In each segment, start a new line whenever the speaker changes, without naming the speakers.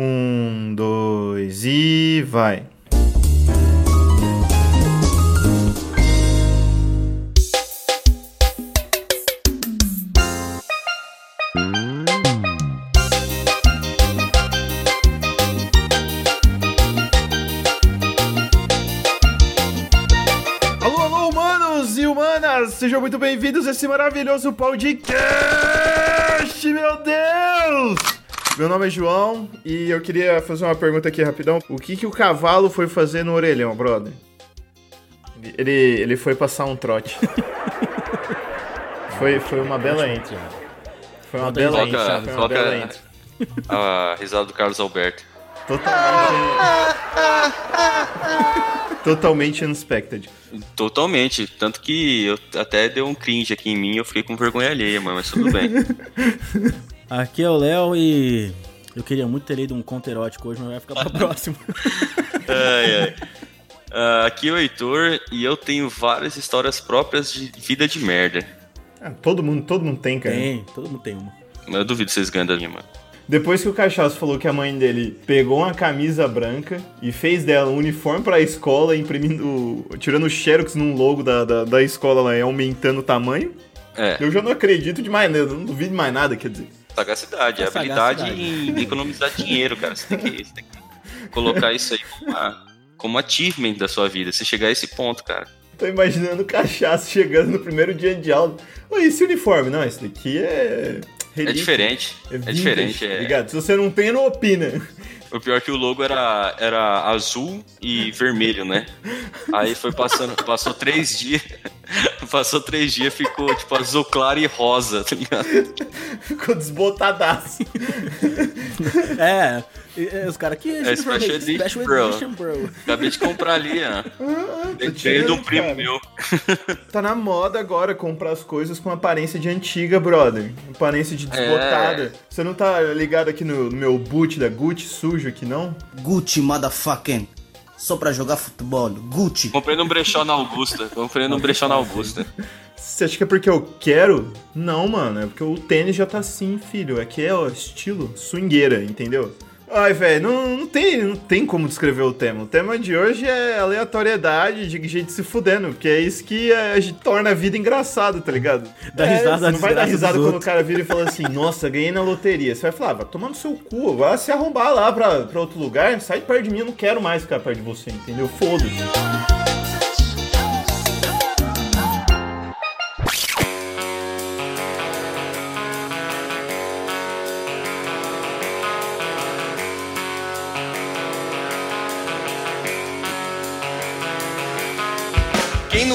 Um, dois e vai. Sejam muito bem-vindos a esse maravilhoso podcast, meu Deus! Meu nome é João e eu queria fazer uma pergunta aqui rapidão. O que, que o cavalo foi fazer no orelhão, brother? Ele, ele foi passar um trote. foi, foi uma bela intro. Foi uma bela intro. Foi uma bela intro.
A risada do Carlos Alberto.
Totalmente. Totalmente unexpected.
Totalmente. Tanto que eu até deu um cringe aqui em mim eu fiquei com vergonha alheia, mano, mas tudo bem.
Aqui é o Léo e eu queria muito ter lido um conto erótico hoje, mas vai ficar pra próximo.
ai, ai. Ah, aqui é o Heitor e eu tenho várias histórias próprias de vida de merda.
Ah, todo mundo, todo mundo tem, cara.
Tem, todo mundo tem uma.
Mas eu duvido vocês ganham da minha, mano.
Depois que o Cachaço falou que a mãe dele pegou uma camisa branca e fez dela um uniforme pra escola, imprimindo. tirando o Xerox num logo da, da, da escola lá e aumentando o tamanho,
É,
eu já não acredito de mais nada, eu não duvido de mais nada, quer dizer.
Sagacidade, é
É
habilidade
sagacidade.
em economizar dinheiro, cara. Você tem que, você tem que colocar isso aí como, uma, como achievement da sua vida. Você chegar a esse ponto, cara.
Tô imaginando o Cachaço chegando no primeiro dia de aula. Oi, esse uniforme? Não, esse daqui é.
É diferente. É,
vintage,
diferente, é.
Ligado? Se você não tem, não opina.
O pior é que o logo era, era azul e vermelho, né? Aí foi passando, passou três dias. Passou três dias, ficou tipo azul claro e rosa, tá ligado?
Ficou desbotadaço.
É, os caras aqui.
É Special Edition, bro.
bro.
Acabei de comprar ali, ó. Veio de um
tirando,
primo meu.
Tá na moda agora comprar as coisas com aparência de antiga, brother. Aparência de desbotada. Você não tá ligado aqui no, no meu boot da Gucci sujo aqui, não?
Gucci motherfucking. Só pra jogar futebol. Gucci.
Comprei num brechó na Augusta. Comprei num brechó na Augusta.
Você acha que é porque eu quero? Não, mano. É porque o tênis já tá assim, filho. Aqui é o estilo swingueira, entendeu? Ai, velho, não, não, tem, não tem como descrever o tema. O tema de hoje é aleatoriedade de gente se fudendo, porque é isso que gente torna a vida engraçada, tá ligado?
Dá
É,
risada
não vai dar risada quando o cara vira e fala assim, nossa, ganhei na loteria. Você vai falar, ah, vai tomar no seu cu, vai se arrombar lá pra, pra outro lugar, sai de perto de mim, eu não quero mais ficar perto de você, entendeu? Foda-se.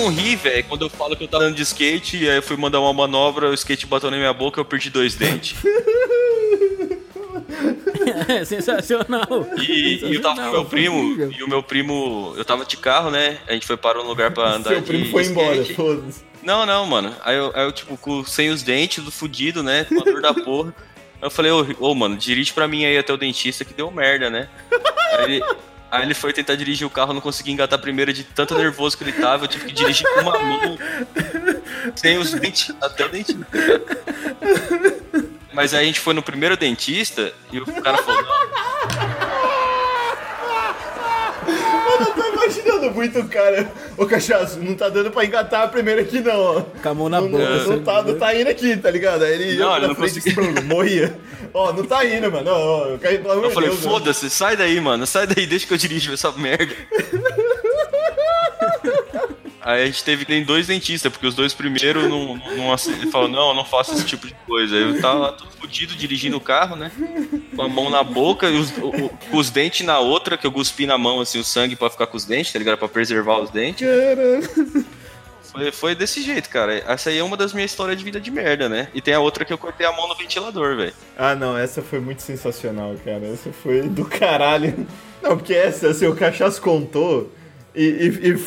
Não ri, velho, quando eu falo que eu tava andando de skate, aí eu fui mandar uma manobra, o skate bateu na minha boca eu perdi dois dentes.
É sensacional.
E, e eu tava com meu primo, e o meu primo, eu tava de carro, né? A gente foi para um lugar pra andar
Seu
de
primo foi embora, foda-se.
Não, não, mano. Aí eu, aí eu, tipo, com, sem os dentes, do fudido, né? Com a dor da porra. Aí eu falei, ô, ô, mano, dirige pra mim aí até o dentista que deu merda, né? Aí ele, aí ele foi tentar dirigir o carro, não consegui engatar primeiro de tanto nervoso que ele tava. Eu tive que dirigir com uma mão, sem os dentes, até o dentista. Mas aí a gente foi no primeiro dentista e o cara falou, não,
Eu tô imaginando muito cara. Ô cachaço, não tá dando pra engatar a primeira aqui, não, ó.
Com a mão na
Não,
boca.
não, não tá, não tá indo aqui, tá ligado? Aí ele ia
Não,
pra
ele não
frente,
conseguia.
pum, morria. Ó, não tá indo, mano. Ó, eu caí,
Eu falei, foda-se, sai daí, mano, sai daí, deixa que eu dirijo essa merda. Aí a gente teve tem dois dentistas, porque os dois primeiros não, não, falou, não, eu não faço esse tipo de coisa. Eu tava lá todo fudido dirigindo o carro, né? Com a mão na boca e os, o- com os dentes na outra, que eu cuspi na mão, assim, o sangue pra ficar com os dentes, tá ligado? Pra preservar os dentes. Foi, foi desse jeito, cara. Essa aí é uma das minhas histórias de vida de merda, né? E tem a outra que eu cortei a mão no ventilador, velho.
Ah, não, essa foi muito sensacional, cara. Essa foi do caralho. Não, porque essa, assim, o cachaço contou e, e- e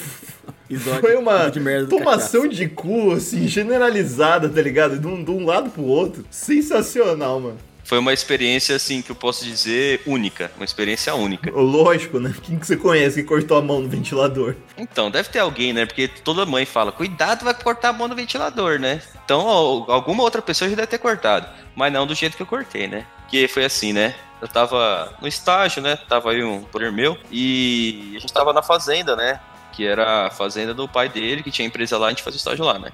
Exótico,
foi uma
de merda
tomação de cu, assim, generalizada, tá ligado? De um, de um lado pro outro. Sensacional, mano.
Foi uma experiência, assim, que eu posso dizer única. Uma experiência única.
Lógico, né? Quem que você conhece que cortou a mão no ventilador?
Então, deve ter alguém, né? Porque toda mãe fala, cuidado, vai cortar a mão no ventilador, né? Então, ó, alguma outra pessoa já deve ter cortado. Mas não do jeito que eu cortei, né? Que foi assim, né? eu tava no estágio, né? Tava aí um brother meu e a gente tava na fazenda, né? Que era a fazenda do pai dele, que tinha empresa lá, a gente fazia estágio lá, né?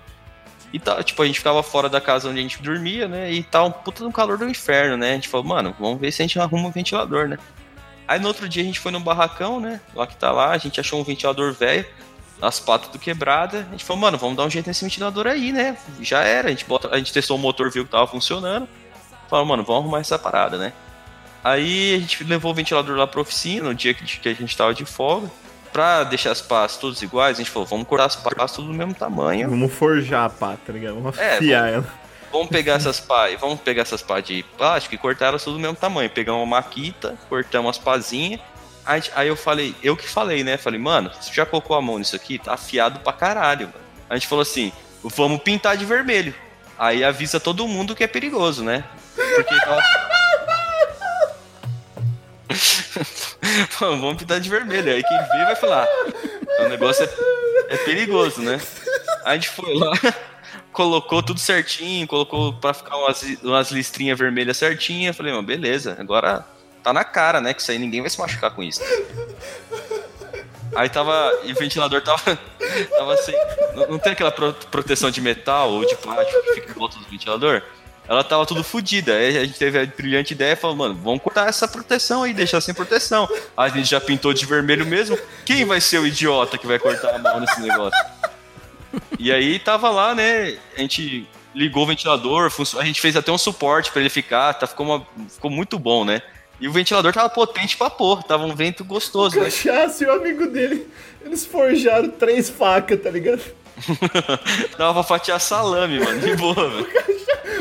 E tá, tipo, a gente ficava fora da casa onde a gente dormia, né? E tá um puta no calor do inferno, né? A gente falou, mano, vamos ver se a gente arruma um ventilador, né? Aí no outro dia a gente foi no barracão, né? Lá que tá lá, a gente achou um ventilador velho, as patas do quebrada. A gente falou, mano, vamos dar um jeito nesse ventilador aí, né? Já era, a gente, bota, a gente testou o motor, viu que tava funcionando. Falou, mano, vamos arrumar essa parada, né? Aí a gente levou o ventilador lá pra oficina, no dia que, que a gente tava de folga. Pra deixar as pás todas iguais, a gente falou, vamos cortar as pás tudo do mesmo tamanho.
Vamos forjar a pá, tá ligado? Vamos
É,
afiar ela.
Vamos pegar essas pá, vamos pegar essas pá de plástico e cortar elas tudo do mesmo tamanho. Pegar uma maquita, cortamos as pazinhas. Aí, aí eu falei, eu que falei, né? Falei, mano, você já colocou a mão nisso aqui? Tá afiado pra caralho, mano. A gente falou assim, vamos pintar de vermelho. Aí avisa todo mundo que é perigoso, né? Porque tava... Pô, vamos pintar de vermelho. Aí quem vê vai falar, "Ah, o negócio é, é perigoso, né? Aí a gente foi lá, colocou tudo certinho, colocou pra ficar umas, umas listrinhas vermelhas certinhas. Falei, mano, beleza, agora tá na cara, né? Que isso aí ninguém vai se machucar com isso. Aí tava. E o ventilador tava. tava sem. Não, não tem aquela pro- proteção de metal ou de plástico que fica em volta do ventilador? Ela tava tudo fodida. Aí a gente teve a brilhante ideia e falou, mano, vamos cortar essa proteção aí, deixar sem proteção. A gente já pintou de vermelho mesmo. Quem vai ser o idiota que vai cortar a mão nesse negócio? E aí tava lá, né? A gente ligou o ventilador, a gente fez até um suporte pra ele ficar, tá, ficou, uma- ficou muito bom, né? E o ventilador tava potente pra pôr, tava um vento gostoso, né?
Cachaça e o amigo dele, eles forjaram três facas, tá ligado?
Dava pra fatiar salame, mano, de boa, velho.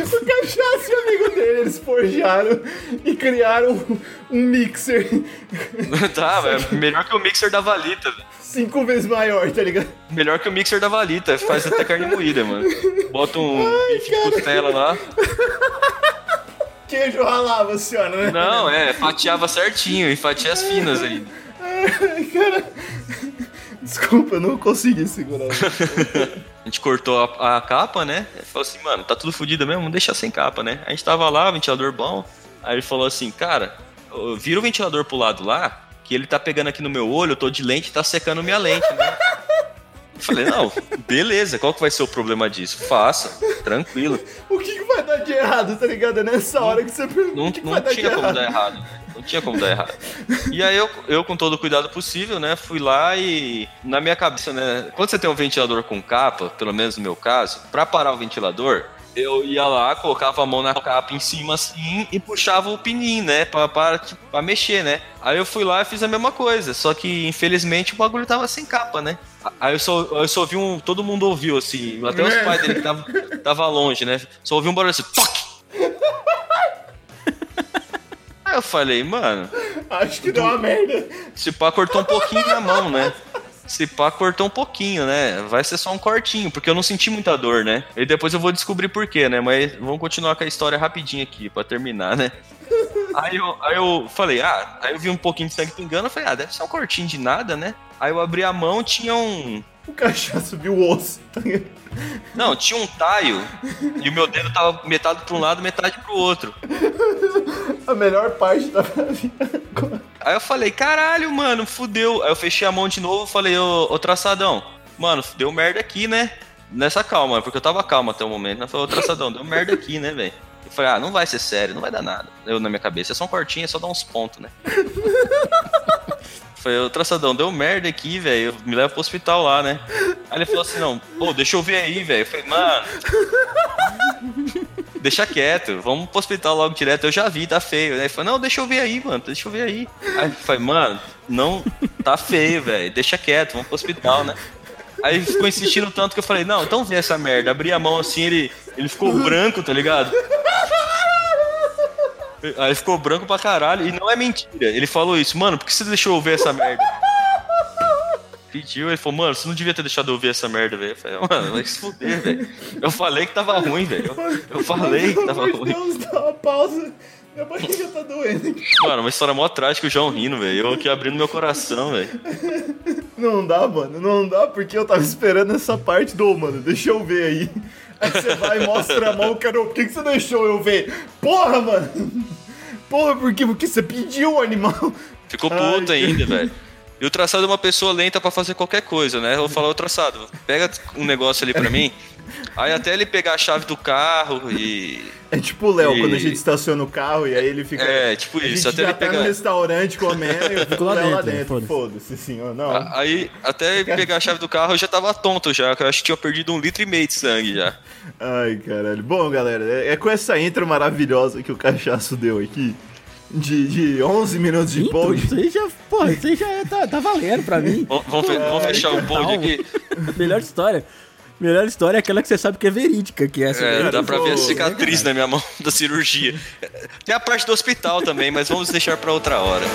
O Cachaça e o amigo dele, eles forjaram e criaram um mixer
Tá, velho. Melhor que o mixer da Valita, velho.
cinco vezes maior, tá ligado?
Melhor que o mixer da Valita, faz até carne moída, mano. Bota um bife de costela lá.
Queijo ralava, senhora, né?
Não, é, fatiava certinho e fatia as finas aí.
Ai, cara. Desculpa, eu não consegui segurar.
A gente cortou a, a capa, né? Ele falou assim, mano, tá tudo fodido mesmo, vamos deixar sem capa, né? A gente tava lá, ventilador bom. Aí ele falou assim, cara, vira o ventilador pro lado lá, que ele tá pegando aqui no meu olho, eu tô de lente, tá secando minha lente, né? Eu falei, não, beleza, qual que vai ser o problema disso? Faça, tranquilo.
O que, que vai dar de errado, tá ligado? É nessa hora que você pergunta.
Não,
que,
não tinha como
errado?
dar errado. né? Não tinha como dar errado. E aí eu, eu, com todo o cuidado possível, né, fui lá e na minha cabeça, né, quando você tem um ventilador com capa, pelo menos no meu caso, pra parar o ventilador, eu ia lá, colocava a mão na capa em cima assim e puxava o pininho, né, pra, pra, tipo, pra mexer, né. Aí eu fui lá e fiz a mesma coisa, só que infelizmente o bagulho tava sem capa, né. Aí eu só, eu só ouvi um. Todo mundo ouviu, assim. Até os pais dele que tava, tava longe, né? Só ouvi um barulho assim. Toque! Eu falei, mano,
Acho que deu uma merda.
se pá cortou um pouquinho na mão, né? Se pá cortou um pouquinho, né? Vai ser só um cortinho, porque eu não senti muita dor, né? E depois eu vou descobrir por quê, né? Mas vamos continuar com a história rapidinho aqui, pra terminar, né? Aí eu, aí eu falei, ah, aí eu vi um pouquinho de sangue pingando, eu falei, ah, deve ser um cortinho de nada, né? Aí eu abri a mão, tinha um.
O cachaça viu o osso, tá?
Não, tinha um taio e o meu dedo tava metade pra um lado, metade pro outro.
A melhor parte da vida.
Aí eu falei, caralho, mano, fudeu. Aí eu fechei a mão de novo e falei, ô, ô traçadão, mano, deu merda aqui, né? Nessa calma, porque eu tava calmo até o momento. né? Eu falei, ô traçadão, deu merda aqui, né, velho? Eu falei, ah, não vai ser sério, não vai dar nada. Eu na minha cabeça, é só um cortinho, é só dar uns pontos, né? Falei, ô traçadão, deu merda aqui, velho. Me leva pro hospital lá, né? Aí ele falou assim, não, pô, deixa eu ver aí, velho. Eu falei, mano. Deixa quieto, vamos pro hospital logo direto. Eu já vi, tá feio. Aí ele falou, não, deixa eu ver aí, mano, deixa eu ver aí. Aí eu falei, mano, não, tá feio, velho. Deixa quieto, vamos pro hospital, né? Aí ele ficou insistindo tanto que eu falei, não, então vê essa merda. Abri a mão assim, ele, ele ficou branco, tá ligado? Aí ficou branco pra caralho. E não é mentira. Ele falou isso, mano, por que você deixou eu ver essa merda? Pediu, ele falou, mano, você não devia ter deixado eu ver essa merda, velho. Eu falei, mano, vai se fuder, velho. Eu falei que tava ruim, velho. Eu, falei que tava ruim.
Deus, dá uma pausa. Minha barriga tá doendo.
Mano, uma história mó trágica, o João rindo, velho. Eu aqui abrindo meu coração, velho.
Não dá, mano, não dá porque eu tava esperando essa parte do, mano, deixa eu ver aí. Aí você vai e mostra a mão, cara, por que, que você deixou eu ver? Porra, mano! Porra, por quê? Porque você pediu o animal.
Ficou
Ai,
puto ainda, velho. E o traçado é uma pessoa lenta pra fazer qualquer coisa, né? Eu vou falar, o traçado, pega um negócio ali pra mim. Aí até ele pegar a chave do carro e.
É tipo o Léo,
E-
quando a gente estaciona o carro e aí ele fica.
É, tipo
a
isso,
gente
até
já
ele
tá no
pegar.
restaurante comendo e eu fico
lá
lá, lá
dentro,
dentro.
foda-se.
Assim, ó. Não.
Aí, até ele pegar a chave do carro, eu já tava tonto já, que eu acho que tinha perdido um litro e meio de sangue já.
Ai, caralho. Bom, galera, é é com essa intro maravilhosa que o cachaço deu aqui. De, de 11 minutos de pod.
isso aí já, porra, isso aí já tá, tá valendo pra mim.
Vamos, vamos fe- vamos fechar o pod aqui.
Melhor história. Melhor história é aquela que você sabe que é verídica, que é essa.
É, dá pra ver a
é,
cicatriz na minha mão da cirurgia. Tem a parte do hospital também, mas vamos deixar pra outra hora.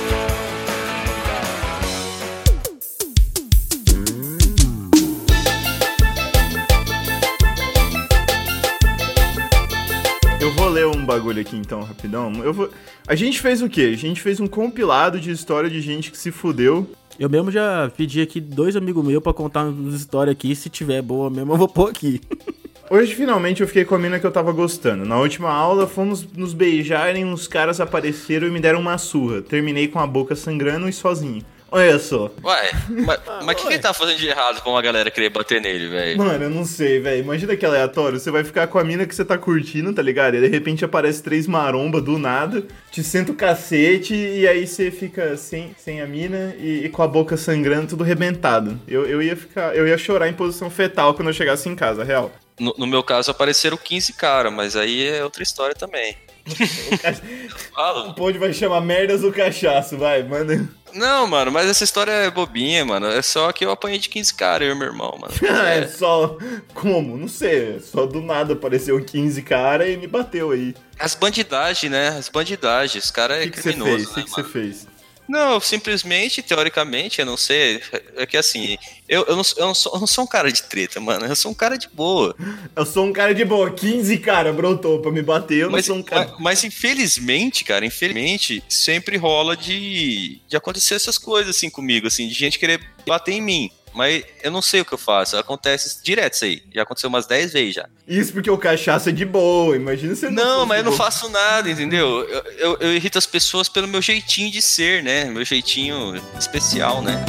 Eu vou ler um bagulho aqui então, rapidão. Eu vou... A gente fez o quê? A gente fez um compilado de história de gente que se fudeu.
Eu mesmo já pedi aqui dois amigos meus pra contar umas histórias aqui. Se tiver boa mesmo, eu vou pôr aqui.
Hoje, finalmente, eu fiquei com a mina que eu tava gostando. Na última aula, fomos nos beijarem, uns caras apareceram e me deram uma surra. Terminei com a boca sangrando e sozinho. Olha só.
Ué, mas o que, que ele tá fazendo de errado pra uma galera querer bater nele, velho?
Mano, eu não sei, velho. Imagina que aleatório. Você vai ficar com a mina que você tá curtindo, tá ligado? E de repente aparece três maromba do nada, te senta o cacete e aí você fica sem, sem a mina e, e com a boca sangrando, tudo rebentado. Eu, eu ia ficar. Eu ia chorar em posição fetal quando eu chegasse em casa, real.
No, no meu caso apareceram 15 caras, mas aí é outra história também.
O
Falo.
pod vai chamar merdas do cachaço, vai, manda.
Não, mano, mas essa história é bobinha, mano. É só que eu apanhei de 15 caras, eu e meu irmão, mano.
é só. Como? Não sei. Só do nada apareceu 15 cara e me bateu aí.
As bandidagens, né? As bandidagens. Os caras
O
é
que, que você
criminoso,
fez? O
né,
que, você fez?
Não, simplesmente, teoricamente, eu não sei. É que assim, eu, eu, não, eu, não sou, eu não sou um cara de treta, mano. Eu sou um cara de boa.
Eu sou um cara de boa. 15 cara brotou pra me bater. Eu
Mas,
não sou um cara.
mas, mas, infelizmente, cara, infelizmente, sempre rola de, de acontecer essas coisas assim comigo, assim, de gente querer bater em mim. Mas eu não sei o que eu faço. Acontece direto isso aí. Já aconteceu umas 10 vezes já.
Isso porque o cachaça é de boa. Imagina se eu não
Não, mas eu não faço nada, entendeu? Eu, eu, eu irrito as pessoas pelo meu jeitinho de ser, né? Meu jeitinho especial, né?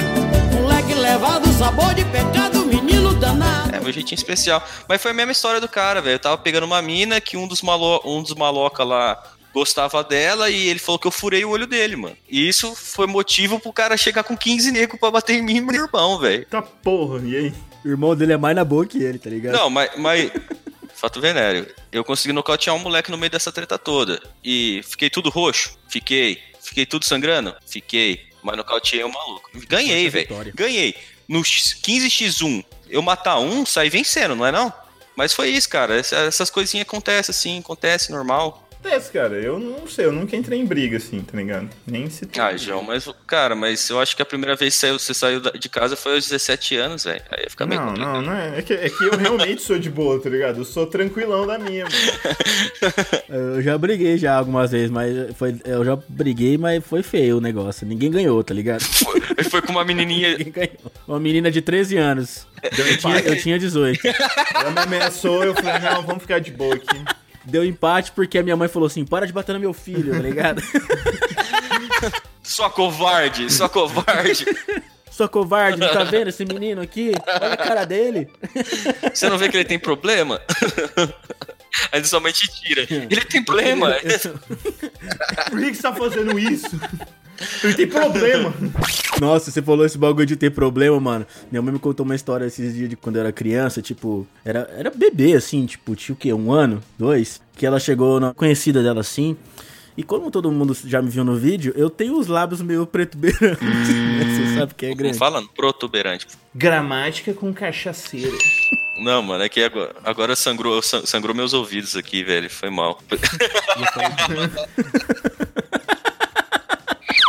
Moleque levado, sabor de pecado, menino danado.
É, meu jeitinho especial. Mas foi a mesma história do cara, velho. Eu tava pegando uma mina que um dos, malo um dos maloca lá gostava dela e ele falou que eu furei o olho dele, mano. E isso foi motivo pro cara chegar com 15 negros pra bater em mim e meu irmão, velho.
Tá porra, e aí?
O irmão dele é mais na boa que ele, tá ligado?
Não, mas, mas. Fato venéreo. Eu consegui nocautear um moleque no meio dessa treta toda. E fiquei tudo roxo? Fiquei. Fiquei tudo sangrando? Fiquei. Mas nocauteei o maluco. Ganhei,
Essa
velho.
vitória.
Ganhei. No X- 15x1, eu matar um, saí vencendo, não é não? Mas foi isso, cara. Essa- Essas coisinhas acontecem assim, acontece normal.
Acontece, cara. Eu não sei, eu nunca entrei em briga assim, tá ligado? Nem se.
Ah, João, mas, cara, mas eu acho que a primeira vez que saiu- você saiu de casa foi aos 17 anos, velho. Aí fica meio
Não,
complicado.
não, não é. É que, é que eu realmente sou de boa, tá ligado? Eu sou tranquilão da minha, mano.
Eu já briguei já algumas vezes, mas foi, eu já briguei, mas foi feio o negócio. Ninguém ganhou, tá ligado?
Foi, foi com uma menininha.
Ninguém ganhou. Uma menina de 13 anos. Eu tinha, eu tinha 18.
Ela me ameaçou, eu falei, não, vamos ficar de boa aqui.
Deu empate porque a minha mãe falou assim: para de bater no meu filho, tá ligado?
Sua covarde, sua covarde.
Sou covarde, tá vendo esse menino aqui? Olha a cara dele.
Você não vê que ele tem problema? Aí sua mãe te tira. Ele tem problema.
Por que, que você tá fazendo isso? Ele tem problema.
Nossa, você falou esse bagulho de ter problema, mano. Minha mãe me contou uma história esses dias de quando eu era criança, tipo, era, era bebê, assim, tipo, tinha o quê? Um ano? Dois? Que ela chegou na conhecida dela assim. E como todo mundo já me viu no vídeo, eu tenho os lábios meio preto beirante. né? Você sabe que é grande.
fala? Protuberante.
Gramática com cachaceira.
Não, mano, é que agora, agora sangrou, san- sangrou meus ouvidos aqui, velho. Foi mal.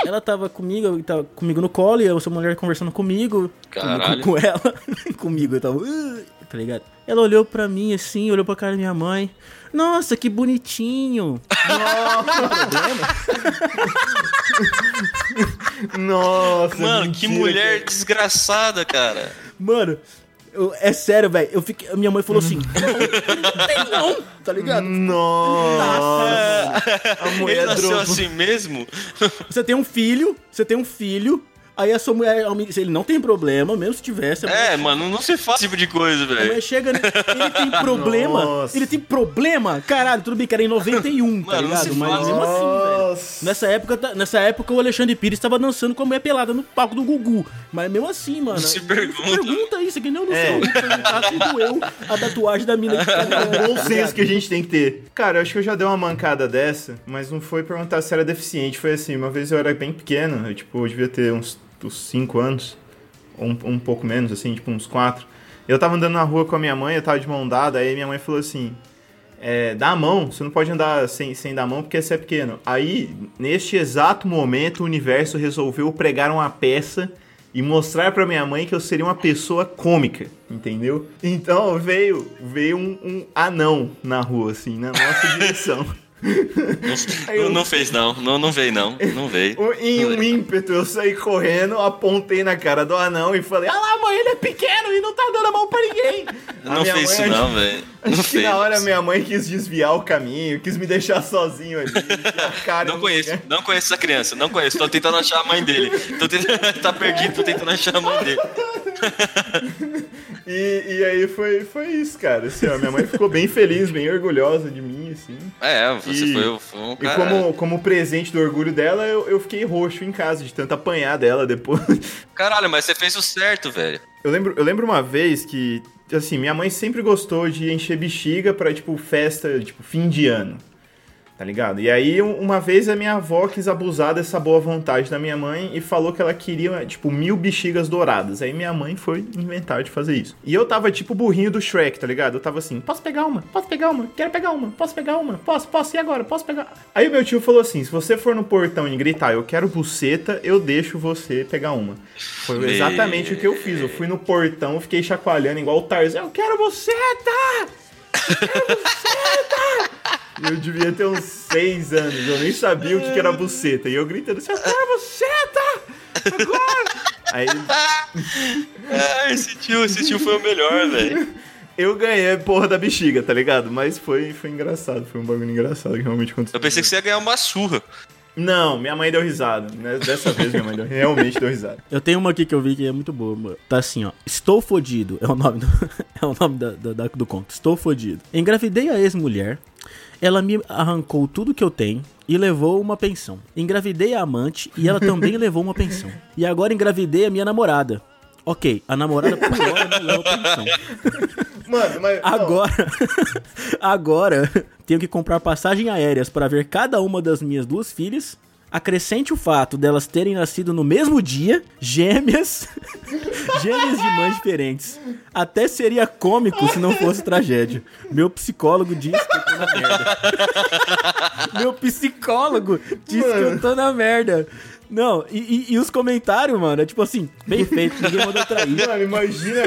Ela tava comigo, tava comigo no colo, e eu, essa mulher conversando comigo, com,
Caralho.
com ela, comigo, eu tava, "Uh", tá ligado? Ela olhou pra mim assim, olhou pra cara da minha mãe. Nossa, que bonitinho.
Nossa,
Mano, que
mentira,
mulher
cara.
desgraçada, cara.
Mano, Eu- é sério, velho. Eu fiquei. Minha mãe falou assim: não, tem não, tá ligado?
Nossa! A
Ele
mulher
nasceu
dropou.
assim mesmo?
Você tem um filho, você tem um filho, aí a sua mulher, ele não tem problema, mesmo se tivesse. a mulher
É, mano, não se faz esse tipo de coisa,
A mulher
velho.
chega, né? ele tem problema,
Nossa.
ele tem problema, caralho, tudo bem que era em 91, tá
Mano, não
ligado?
se
Mas mesmo assim, velho.
Nossa.
Nessa época, tá- nessa época o Alexandre Pires estava dançando com a mulher pelada no palco do Gugu. Mas mesmo assim, mano.
Se pergunta.
Pergunta isso, que nem o
É.
Luciano perguntar se doeu a tatuagem da mina que tá
É bom senso que a gente tem que ter. Cara, eu acho que eu já dei uma mancada dessa, mas não foi perguntar se era deficiente. Foi assim, uma vez eu era bem pequeno, eu, tipo, eu devia ter uns 5 anos, um, um pouco menos, assim, tipo, uns 4. Eu tava andando na rua com a minha mãe, eu tava de mão dada, aí minha mãe falou assim: é, dá a mão, você não pode andar sem, sem dar a mão porque você é pequeno. Aí, neste exato momento, o universo resolveu pregar uma peça e mostrar pra minha mãe que eu seria uma pessoa cômica, entendeu? Então veio, veio um, um anão na rua, assim, na nossa direção. Aí eu-
Não, não fez, não. Não, não veio, não. Não veio.
Em um ímpeto, eu saí correndo, apontei na cara do anão e falei: Ah lá, mãe, ele é pequeno e não tá dando a mão pra ninguém. A
Não fez isso, não, velho. Não
Acho que
fez.
na hora minha mãe quis desviar o caminho, quis me deixar sozinho ali.
Não conheço,
lugar.
não conheço essa criança, não conheço. Tô tentando achar a mãe dele. Tô tentando, tá perdido, tô tentando achar a mãe dele.
E, e aí foi, foi isso, cara. Assim, ó, minha mãe ficou bem feliz, bem orgulhosa de mim, assim.
É, você
E-
foi, foi um
E
cara.
como, como presente do orgulho dela, eu, eu fiquei roxo em casa, de tanto apanhar dela depois.
Caralho, mas você fez o certo, velho.
Eu lembro, eu lembro uma vez que, assim, minha mãe sempre gostou de encher bexiga pra, tipo, festa, tipo, fim de ano. Tá ligado? E aí, um- uma vez a minha avó quis abusar dessa boa vontade da minha mãe e falou que ela queria, tipo, mil bexigas douradas. Aí minha mãe foi inventar de fazer isso. E eu tava, tipo, o burrinho do Shrek, tá ligado? Eu tava assim, posso pegar uma? Posso pegar uma? Quero pegar uma? Posso pegar uma? Posso? Posso? E agora? Posso pegar? Aí meu tio falou assim, se você for no portão e gritar, eu quero buceta, eu deixo você pegar uma. Foi
Me-
exatamente o que eu fiz. Eu fui no portão, fiquei chacoalhando igual o Tarzan, eu quero buceta! Eu devia ter uns seis anos, eu nem sabia o que que era buceta. E eu gritando assim, eu quero buceta! Agora! Aí
Ah, esse tio, esse tio foi o melhor, velho.
eu ganhei a porra da bexiga, tá ligado? Mas foi, foi engraçado, foi um bagulho engraçado que realmente aconteceu.
Eu pensei que você ia ganhar uma surra.
Não, minha mãe deu risada. né? Dessa vez minha mãe deu, realmente deu risada.
Eu tenho uma aqui que eu vi que é muito boa, mano. Tá assim, ó. Estou fodido. É o nome do, é o nome da, da- da- do conto. Estou fodido. Engravidei a ex-mulher. Ela me arrancou tudo que eu tenho e levou uma pensão. Engravidei a amante e ela também levou uma pensão. E agora engravidei a minha namorada. Ok, a namorada por hora não leva pensão.
Mano, mas.
Agora, agora tenho que comprar passagem aéreas para ver cada uma das minhas duas filhas. Acrescente o fato delas terem nascido no mesmo dia, gêmeas, gêmeas de mães diferentes. Até seria cômico se não fosse tragédia. Meu psicólogo diz que eu tô na merda. Meu psicólogo diz que eu tô na merda. Não, e, e- e os comentários, mano, é tipo assim, bem feito, ninguém mandou trair.
Mano, imagina,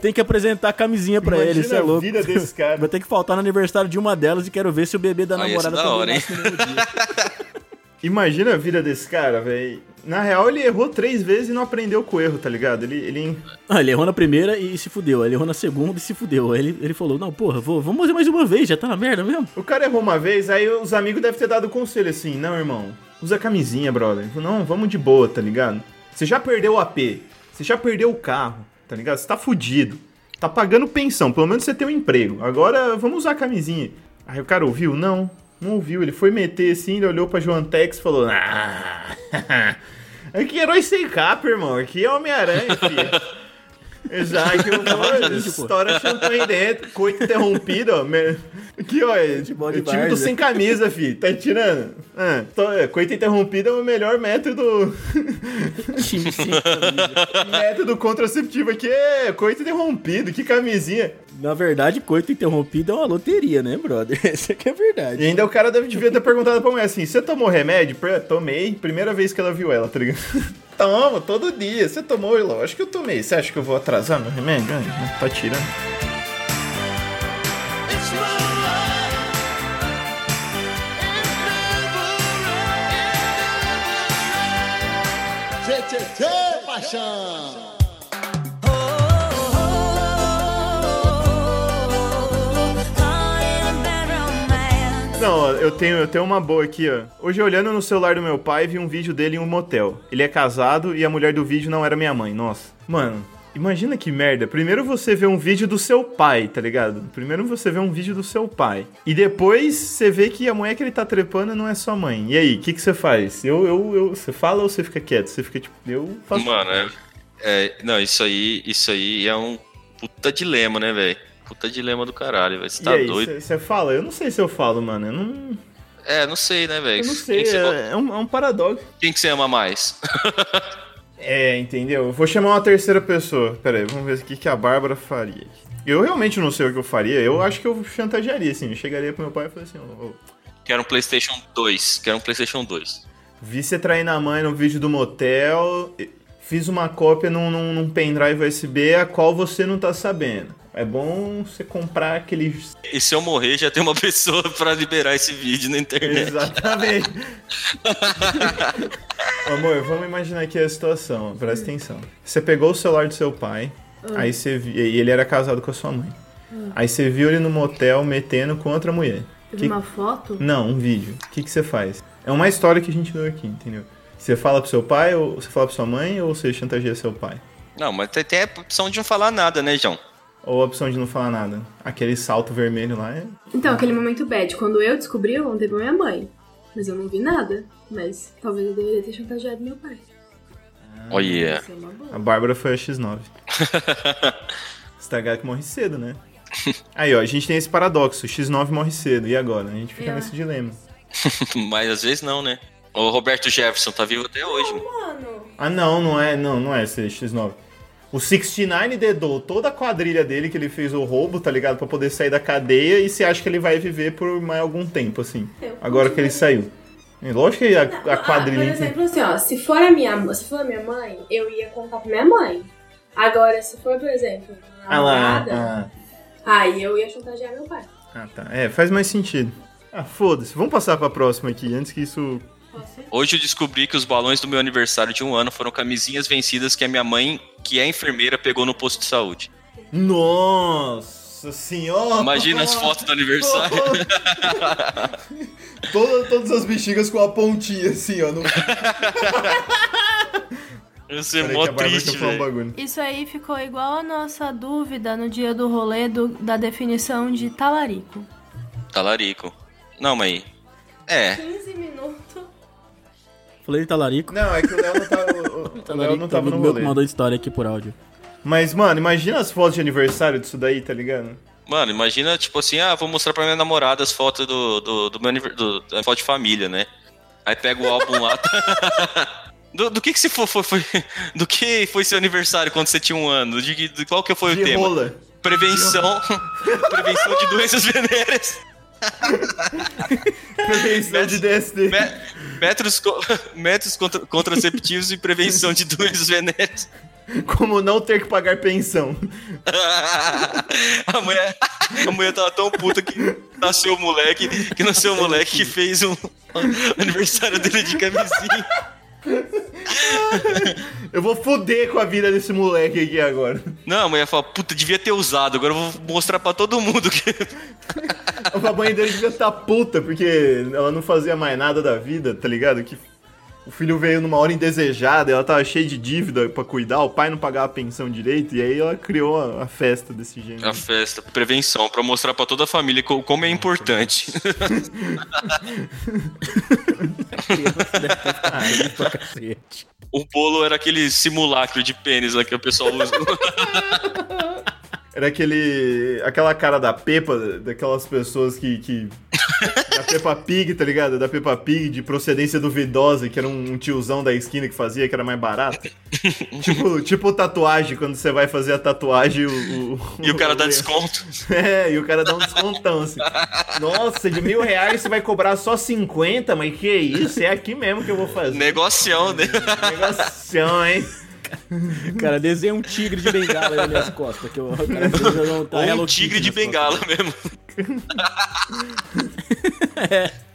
Tem que apresentar a camisinha pra
imagina
ele, isso é
a
louco.
vida desse cara.
Vai ter que faltar no aniversário de uma delas e quero ver se o bebê da
ser
namorada
da
também
hora, hein?
nasce no mesmo dia.
Imagina a vida desse cara, velho. Na real, ele errou três vezes e não aprendeu com o erro, tá ligado? Ele, ele
Ah, ele errou na primeira e se fudeu. Ele errou na segunda e se fudeu. Aí ele, ele falou, não, porra, vou, vamos fazer mais uma vez, já tá na merda mesmo.
O cara errou uma vez, aí os amigos devem ter dado conselho assim: não, irmão, usa camisinha, brother. Não, vamos de boa, tá ligado? Você já perdeu o AP, você já perdeu o carro, tá ligado? Você tá fudido. Tá pagando pensão, pelo menos você tem um emprego. Agora vamos usar a camisinha. Aí o cara ouviu? Não, não ouviu. Ele foi meter assim, ele olhou pra Joantex e falou: Ah, aqui é herói sem capa, irmão. Aqui é Homem-Aranha, filho. Exato, história champanhe dentro, coito interrompido, ó. Aqui, ó, é,
Futebol de
o time do
várzea.
sem camisa, fi. Tá tirando? Ah, tô- é, coito interrompido é o melhor método.
Time sem camisa.
método contraceptivo aqui é coito interrompido, que camisinha.
Na verdade, coito interrompido é uma loteria, né, brother? Essa que é a
E
verdade.
ainda o cara deve, devia ter perguntado pra mulher assim: você tomou remédio? Pra- Tomei, primeira vez que ela viu ela, tá ligado? Toma, todo dia. Você tomou? Acho que eu tomei. Você acha que eu vou atrasar meu remédio? Ai, Tá tirando.
Tchê, tchê, tchê, paixão.
Não, eu tenho, eu tenho uma boa aqui, ó. Hoje, olhando no celular do meu pai, vi um vídeo dele em um motel. Ele é casado e a mulher do vídeo não era minha mãe. Nossa. Mano, imagina que merda. Primeiro você vê um vídeo do seu pai, tá ligado? Primeiro você vê um vídeo do seu pai. E depois você vê que a mulher que ele tá trepando não é sua mãe. E aí, o que, que você faz? Eu, eu, eu, você fala ou você fica quieto? Você fica tipo, eu faço.
Mano, é, é- Não, isso aí, isso aí é um puta dilema, né, velho? Puta dilema do caralho, velho. Você tá
aí,
doido?
você fala? Eu não sei se eu falo, mano. Eu não,
É, não sei, né, velho?
eu não sei. É, é um, é um paradoxo.
quem que você ama mais?
É, entendeu? Eu vou chamar uma terceira pessoa. Pera aí, vamos ver o que, que a Bárbara faria. Eu realmente não sei o que eu faria. Eu acho que eu chantagearia, assim. Eu chegaria pro meu pai e falaria assim: ô,
Quero um PlayStation 2. Quero um PlayStation 2.
vi você traindo a mãe no vídeo do motel. Fiz uma cópia num, num, num pendrive USB a qual você não tá sabendo. É bom você comprar aqueles.
E se eu morrer, já tem uma pessoa pra liberar esse vídeo na internet.
Exatamente. Amor, vamos imaginar aqui a situação. Presta atenção. Você pegou o celular do seu pai, aí você vi... e ele era casado com a sua mãe. Aí você viu ele no motel metendo com outra mulher.
Eu
Que-
uma foto?
Não, um vídeo. O que, que você faz? É uma história que a gente viu aqui, entendeu? Você fala pro seu pai, ou você fala pra sua mãe, ou você chantageia seu pai?
Não, mas tem a opção de não falar nada, né, João?
Ou a opção de não falar nada? Aquele salto vermelho lá é.
Então, aquele momento bad. Quando eu descobri, eu contei pra minha mãe. Mas eu não vi nada. Mas talvez eu deveria ter chantageado meu pai.
Olha.
Isso é.
A Bárbara foi a X9. Estragado que morre cedo, né? Aí, ó, a gente tem esse paradoxo. X9 morre cedo. E agora? A gente fica
É.
nesse dilema.
Mas às vezes não, né? O Roberto Jefferson tá vivo até hoje, mano.
Mano,
Ah, não, não é, não, não é esse X9. O 69 dedou toda a quadrilha dele que ele fez o roubo, tá ligado? Pra poder sair da cadeia e você acha que ele vai viver por mais algum tempo, assim.
Eu
Agora que ele saiu. Lógico que a, a
Ah,
quadrilha.
por exemplo, assim, ó, se for a minha, se for a minha mãe, eu ia contar pra minha mãe. Agora, se for, por exemplo, a
Ah
namorada,
ah,
aí eu ia chantagear meu pai.
ah, tá. É, faz mais sentido. Ah, foda-se. Vamos passar pra próxima aqui, antes que isso.
Hoje eu descobri que os balões do meu aniversário de um ano foram camisinhas vencidas que a minha mãe, que é enfermeira, pegou no posto de saúde.
Nossa senhora!
Imagina as fotos do aniversário.
Toda- todas as bexigas com a pontinha, assim, ó. No...
Ia ser
Peraí
mó triste,
um.
Isso aí ficou igual a nossa dúvida no dia do rolê do- da definição de talarico.
Talarico. Não, mas. É.
15 minutos.
Falei de talarico.
Não, é que o Léo não tava, o- o- o Léo não tava no
meu
rolê.
que mandou história aqui por áudio.
Mas, mano, imagina as fotos de aniversário disso daí, tá ligado?
Mano, imagina, tipo assim, ah, vou mostrar pra minha namorada as fotos do, do, do meu aniversário. Da foto de família, né? Aí pega o álbum lá. Do, do que que se for, foi, foi- Do que foi seu aniversário quando você tinha um ano? De, de qual que foi o
De
tema?
rola.
Prevenção. prevenção de doenças venéreas.
Prevenção de DST.
Me- métodos, co- métodos contra- contraceptivos e prevenção de doenças venéreas.
Como não ter que pagar pensão.
a mulher, a mulher tava tão puta que nasceu o moleque, que nasceu o moleque que fez um aniversário dele de camisinha.
Eu vou foder com a vida desse moleque aqui agora.
Não, a mulher fala, puta, devia ter usado, agora eu vou mostrar pra todo mundo que.
A mãe dele devia estar puta, porque ela não fazia mais nada da vida, tá ligado? Que o filho veio numa hora indesejada, ela tava cheia de dívida pra cuidar, o pai não pagava a pensão direito, e aí ela criou a, a festa desse gênero.
A festa, prevenção, pra mostrar pra toda a família co- como é importante.
Pra cacete.
O bolo era aquele simulacro de pênis lá que o pessoal usa.
Era aquele. aquela cara da Peppa, daquelas pessoas que. que da Peppa Pig, tá ligado? Da Peppa Pig de procedência duvidosa, que era um tiozão da esquina que fazia, que era mais barato. tipo, tipo tatuagem, quando você vai fazer a tatuagem, o. o-
E o cara dá desconto.
É, e o cara dá um descontão, assim. Nossa, de mil reais você vai cobrar só 50, mas que isso? É aqui mesmo que eu vou fazer.
Negocião, né?
Negação, hein?
Cara, desenha um tigre de bengala nas minhas costas. Que o cara tá
Ou
Hello
um
Kitty
tigre de bengala mesmo.
costas.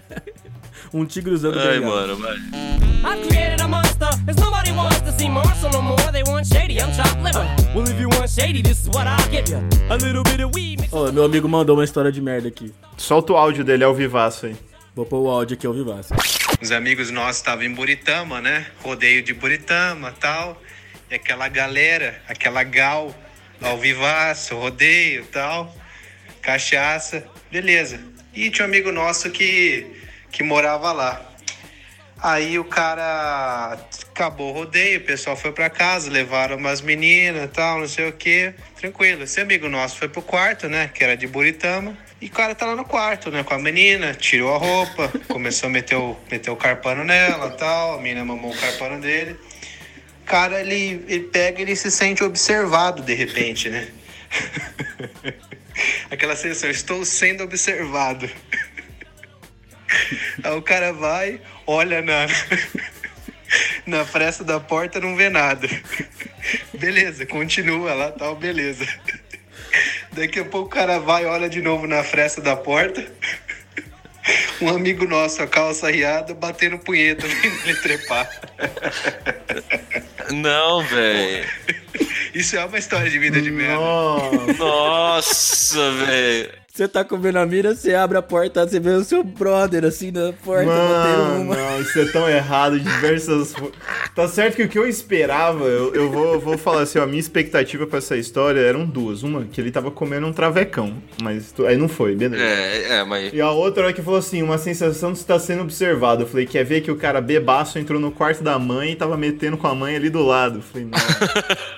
Um tigre usando
Ai,
bengala.
mano,
created a monster, cause nobody wants to see Marshall no more. They want shady, I'm chopped liver. Well, if you want shady. this is what I'll give you. A little bit of weed.
Ó, meu amigo mandou uma história de merda aqui.
Solta o áudio dele ao vivaço aí.
Vou pôr o áudio aqui ao vivaço.
Os amigos nossos estavam em Buritama, né? Rodeio de Buritama tal. E aquela galera, aquela gal, ao vivaço, rodeio tal. Cachaça, beleza. E tinha um amigo nosso que, que morava lá. Aí o cara acabou o rodeio, o pessoal foi pra casa, levaram umas meninas tal, não sei o que. Tranquilo. Esse amigo nosso foi pro quarto, né? Que era de Buritama. E o cara tá lá no quarto, né? Com a menina, tirou a roupa, começou a meter o, meter o carpano nela tal. A menina mamou o carpano dele. Cara, ele, ele pega e ele se sente observado de repente, né? Aquela sensação, estou sendo observado. Aí o cara vai, olha na, na fresta da porta, não vê nada. Beleza, continua lá, tal, beleza. Daqui a pouco o cara vai, olha de novo na fresta da porta. Um amigo nosso, a calça riada, batendo punheta vendo ele trepar.
Não, velho.
Isso é uma história de vida de merda.
Nossa.
Nossa, velho.
Você tá comendo a mira, você abre a porta, você vê o seu brother assim na porta,
Mano,
uma.
não, isso é tão errado de diversas. Tá certo que o que eu esperava, eu, eu vou, vou falar assim, ó, a minha expectativa pra essa história eram duas. Uma, que ele tava comendo um travecão, mas tu- aí não foi, beleza.
É, é, mas.
E a outra era que falou assim, uma sensação de estar sendo observado. Eu falei, quer ver que o cara bebaço entrou no quarto da mãe e tava metendo com a mãe ali do lado. Eu falei, não.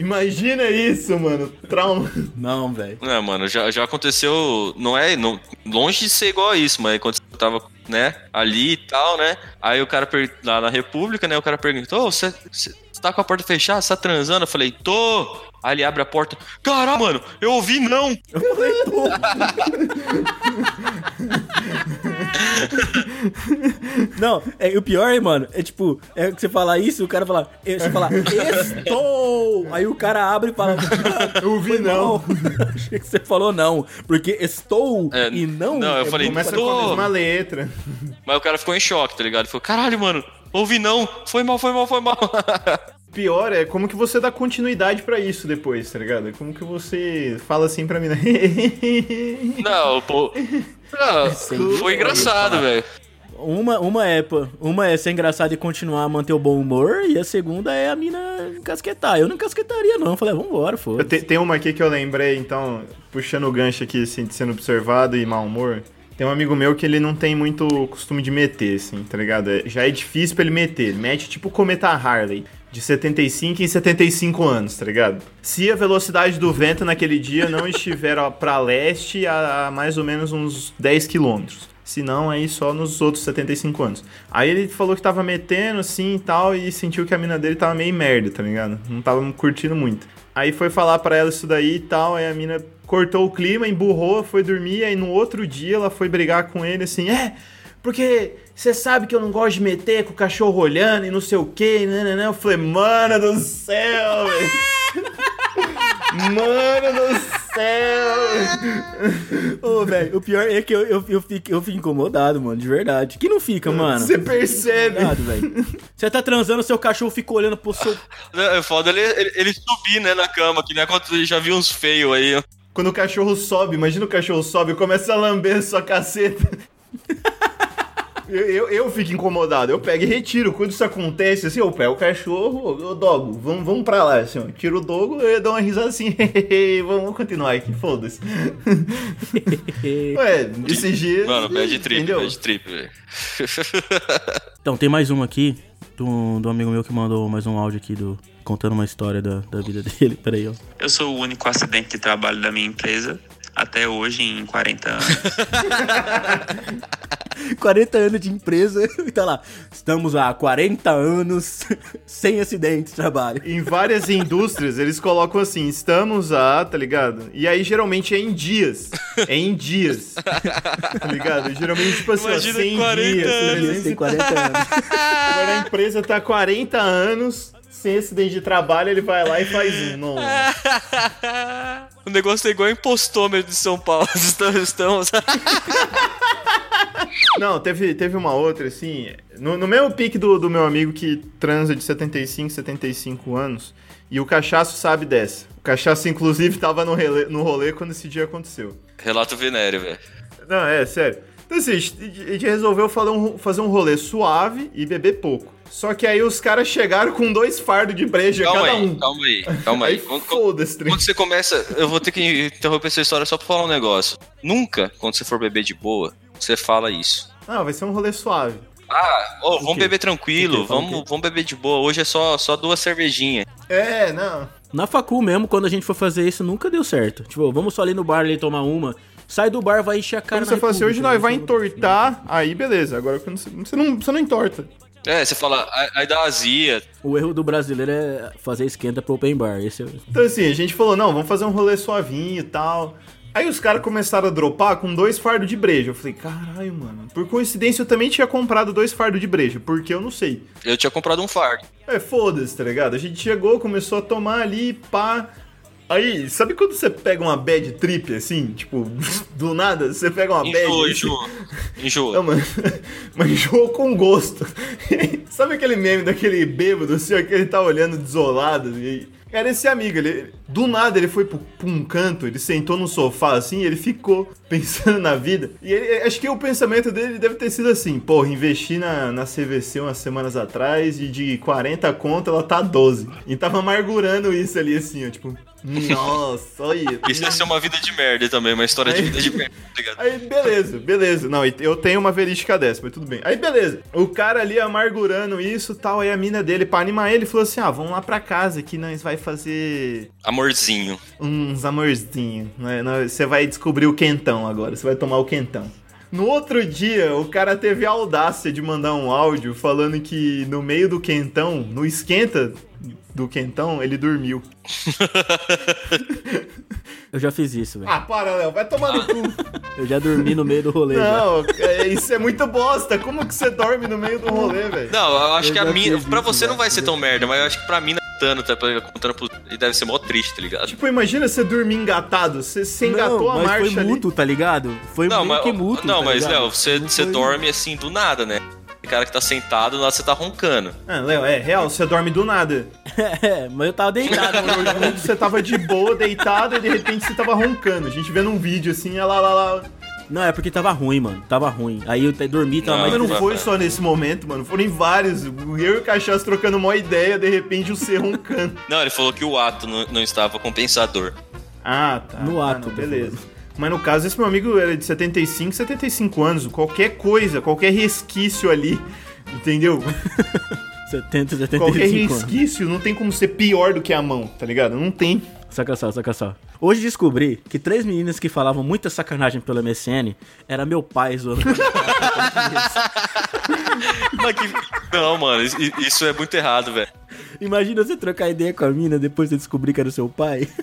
Imagina isso, mano. Trauma.
Não, velho.
Não, mano, já, já aconteceu. Não é. Não, longe de ser igual a isso, mas quando eu tava, né, ali e tal, né? Aí o cara, per- lá na República, né? O cara perguntou: "Ô, você tá com a porta fechada? Você tá transando? Eu falei: tô. Aí ele abre a porta: caralho, mano, eu ouvi não.
Eu falei, pô. Não, é, o pior, hein, mano, é tipo, é que você falar isso, o cara fala, é, você fala, estou! Aí o cara abre e fala,
Eu ouvi não.
Achei que você falou não, porque estou
É,
e não.
não, eu
é
falei,
Começa
tô.
com a mesma letra.
Mas o cara ficou em choque, tá ligado? Ele falou: caralho, mano, ouvi não. Foi mal, foi mal, foi mal.
Pior é como que você dá continuidade pra isso depois, tá ligado? Como que você fala assim pra mim, né?
não, pô. Não, foi engraçado, velho.
Uma, uma, é, uma é ser engraçado e continuar a manter o bom humor, e a segunda é a mina encasquetar. Eu não encasquetaria, não. Eu falei, vambora, foda
te- tem uma aqui que eu lembrei, então, puxando o gancho aqui, assim, sendo observado e mau humor. Tem um amigo meu que ele não tem muito costume de meter, assim, tá ligado? É- Já é difícil pra ele meter. Mete tipo o Cometa Harley, de 75 em 75 anos, tá ligado? Se a velocidade do vento naquele dia não estiver ó, pra leste a, a mais ou menos uns 10 quilômetros. Se não, aí só nos outros 75 anos. Aí ele falou que tava metendo assim e tal, e sentiu que a mina dele tava meio merda, tá ligado? Não tava curtindo muito. Aí foi falar pra ela isso daí e tal, aí a mina cortou o clima, emburrou, foi dormir, aí no outro dia ela foi brigar com ele assim, é, porque você sabe que eu não gosto de meter com o cachorro olhando e não sei o que, né, né, Eu falei, mano do céu, velho. Mano do céu.
Ô, velho, o pior é que eu, eu, eu, fico, eu fico incomodado, mano, de verdade. Que não fica, mano?
Você percebe.
Você tá transando, seu cachorro fica olhando pro seu.
É foda ele, ele, ele subir, né, na cama, que nem quando já viu uns feios aí. ó.
Quando o cachorro sobe, imagina o cachorro sobe e começa a lamber sua caceta. Eu, eu, eu fico incomodado, eu pego e retiro. Quando isso acontece, assim, eu pego o cachorro, ô dogo, vamos, vamos pra lá, assim, ó. Tiro o dogo eu dou uma risada assim, vamos continuar aqui, foda-se. Ué, esses dias.
Mano, bad trip,
entendeu?
bad trip, velho.
Então, tem mais uma aqui, do, do amigo meu que mandou mais um áudio aqui do, contando uma história da, da vida dele. Peraí, ó.
Eu sou o único acidente de trabalho da minha empresa, até hoje, em 40 anos.
40 anos de empresa, e tá lá. Estamos há 40 anos sem acidente de trabalho.
Em várias indústrias, eles colocam assim, estamos a, tá ligado? E aí geralmente é em dias. É em dias. Tá ligado? Geralmente, tipo assim, ó,
Imagina
100
40
dias.
anos.
300
Tem 40 anos.
Agora a empresa tá há 40 anos sem acidente de trabalho, ele vai lá e faz um. Não.
o negócio é igual impostômetro de São Paulo. Estamos. estamos...
Não, teve, teve uma outra, assim. No, no mesmo pique do, do meu amigo que transa de 75, 75 anos. E o cachaço sabe dessa. O cachaço, inclusive, tava no, no rolê quando esse dia aconteceu.
Relato venéreo, velho.
Não, é, sério. Então, assim, a gente resolveu fazer um, rolê suave e beber pouco. Só que aí os caras chegaram com dois fardos de breja
Calma
cada
aí,
um.
calma aí, calma aí.
Aí
Quando, quando você começa, eu vou ter que interromper essa história só pra falar um negócio. Nunca, quando você for beber de boa, você fala isso.
Não, vai ser um rolê suave.
Ah, ô, vamos beber tranquilo, vamos, vamos beber de boa. Hoje é só, só duas cervejinhas.
É, não.
Na facu mesmo, quando a gente for fazer isso, nunca deu certo. Tipo, vamos só ali no bar ali tomar uma. Sai do bar, vai encher a cara
Quando você fala assim, hoje nós vai
né?
entortar, aí beleza. Agora quando você, você, não, você não entorta.
É, você fala, aí- aí dá azia.
O erro do brasileiro é fazer esquenta pro open bar. Esse é...
Então assim, a gente falou, não, vamos fazer um rolê suavinho e tal. Aí os caras começaram a dropar com dois fardos de breja. Eu falei, caralho, mano. Por coincidência, eu também tinha comprado dois fardos de breja, porque eu não sei.
Eu tinha comprado um fardo.
É, foda-se, tá ligado? A gente chegou, começou a tomar ali, pá. Aí, sabe quando você pega uma bad trip, assim? Tipo, do nada, você pega uma bad...
Enjoa, enjoa. Enjoa.
Não, mano, mas enjoou com gosto. Sabe aquele meme daquele bêbado, assim, ó, que ele tá olhando desolado? E... Cara, esse amigo, ele, do nada ele foi pra um canto, ele sentou no sofá assim, ele ficou pensando na vida. E ele, acho que o pensamento dele deve ter sido assim: porra, investi na, na CVC umas semanas atrás e de 40 conto ela tá 12. E tava amargurando isso ali assim, ó, tipo, nossa, olha.
Isso ia ser uma vida de merda também, uma história de vida de merda, tá ligado?
Aí, beleza, beleza. Não, eu tenho uma verídica dessa, mas tudo bem. Aí, beleza. O cara ali amargurando isso tal, aí a mina dele, pra animar ele, falou assim: ah, vamos lá pra casa que nós vai fazer
Amorzinho.
uns amorzinhos. né? Você vai descobrir o quentão agora, você vai tomar o quentão. No outro dia, o cara teve a audácia de mandar um áudio falando que no meio do quentão, no esquenta do quentão, ele dormiu.
Eu já fiz isso, velho.
Ah, para, Léo, vai tomar no cu.
Eu já dormi no meio do rolê. já.
Não, é- isso é muito bosta. Como que você dorme no meio do rolê, velho?
Não, eu acho
Eu
que a
já
mina. Pra você
já,
não vai ser tão merda, mas eu acho que pra mim, contando, tá contando pro. E deve ser mó triste, tá ligado?
Tipo, imagina você dormir engatado. Você, você engatou
não,
a
mas
marcha
foi
ali.
mútuo, tá ligado? Foi
Não,
meio
mas,
que mútuo,
não,
tá
mas? Léo, você,
Não
você
foi-
dorme assim do nada, né? O cara que tá sentado, lá você tá roncando.
Ah, Léo, é real, você dorme do nada.
É, mas eu tava deitado.
Normalmente você tava de boa, deitado, e de repente você tava roncando. A gente vendo um vídeo assim, ela lá, lá, lá.
não, é porque tava ruim, mano. Tava ruim. Aí eu dormi, tava
Não,
mais...
Mas não foi só nesse momento, mano. Foram em vários. Eu e o Cachaço trocando uma ideia, de repente o C roncando.
Não, ele falou que o ato não, não estava compensador.
Ah, tá.
No
Ah,
ato,
não,
tô
beleza. Mas no caso, esse meu amigo era de 75, 75 anos. Qualquer coisa, qualquer resquício ali, entendeu?
70,
Qualquer
75 anos.
resquício não tem como ser pior do que a mão, tá ligado? Não tem.
Saca só, saca só. Hoje descobri que três meninas que falavam muita sacanagem pelo MSN era meu pai zoando.
Mas que- Não, mano, isso- isso é muito errado, velho.
Imagina você trocar ideia com a mina depois de descobrir que era o seu pai.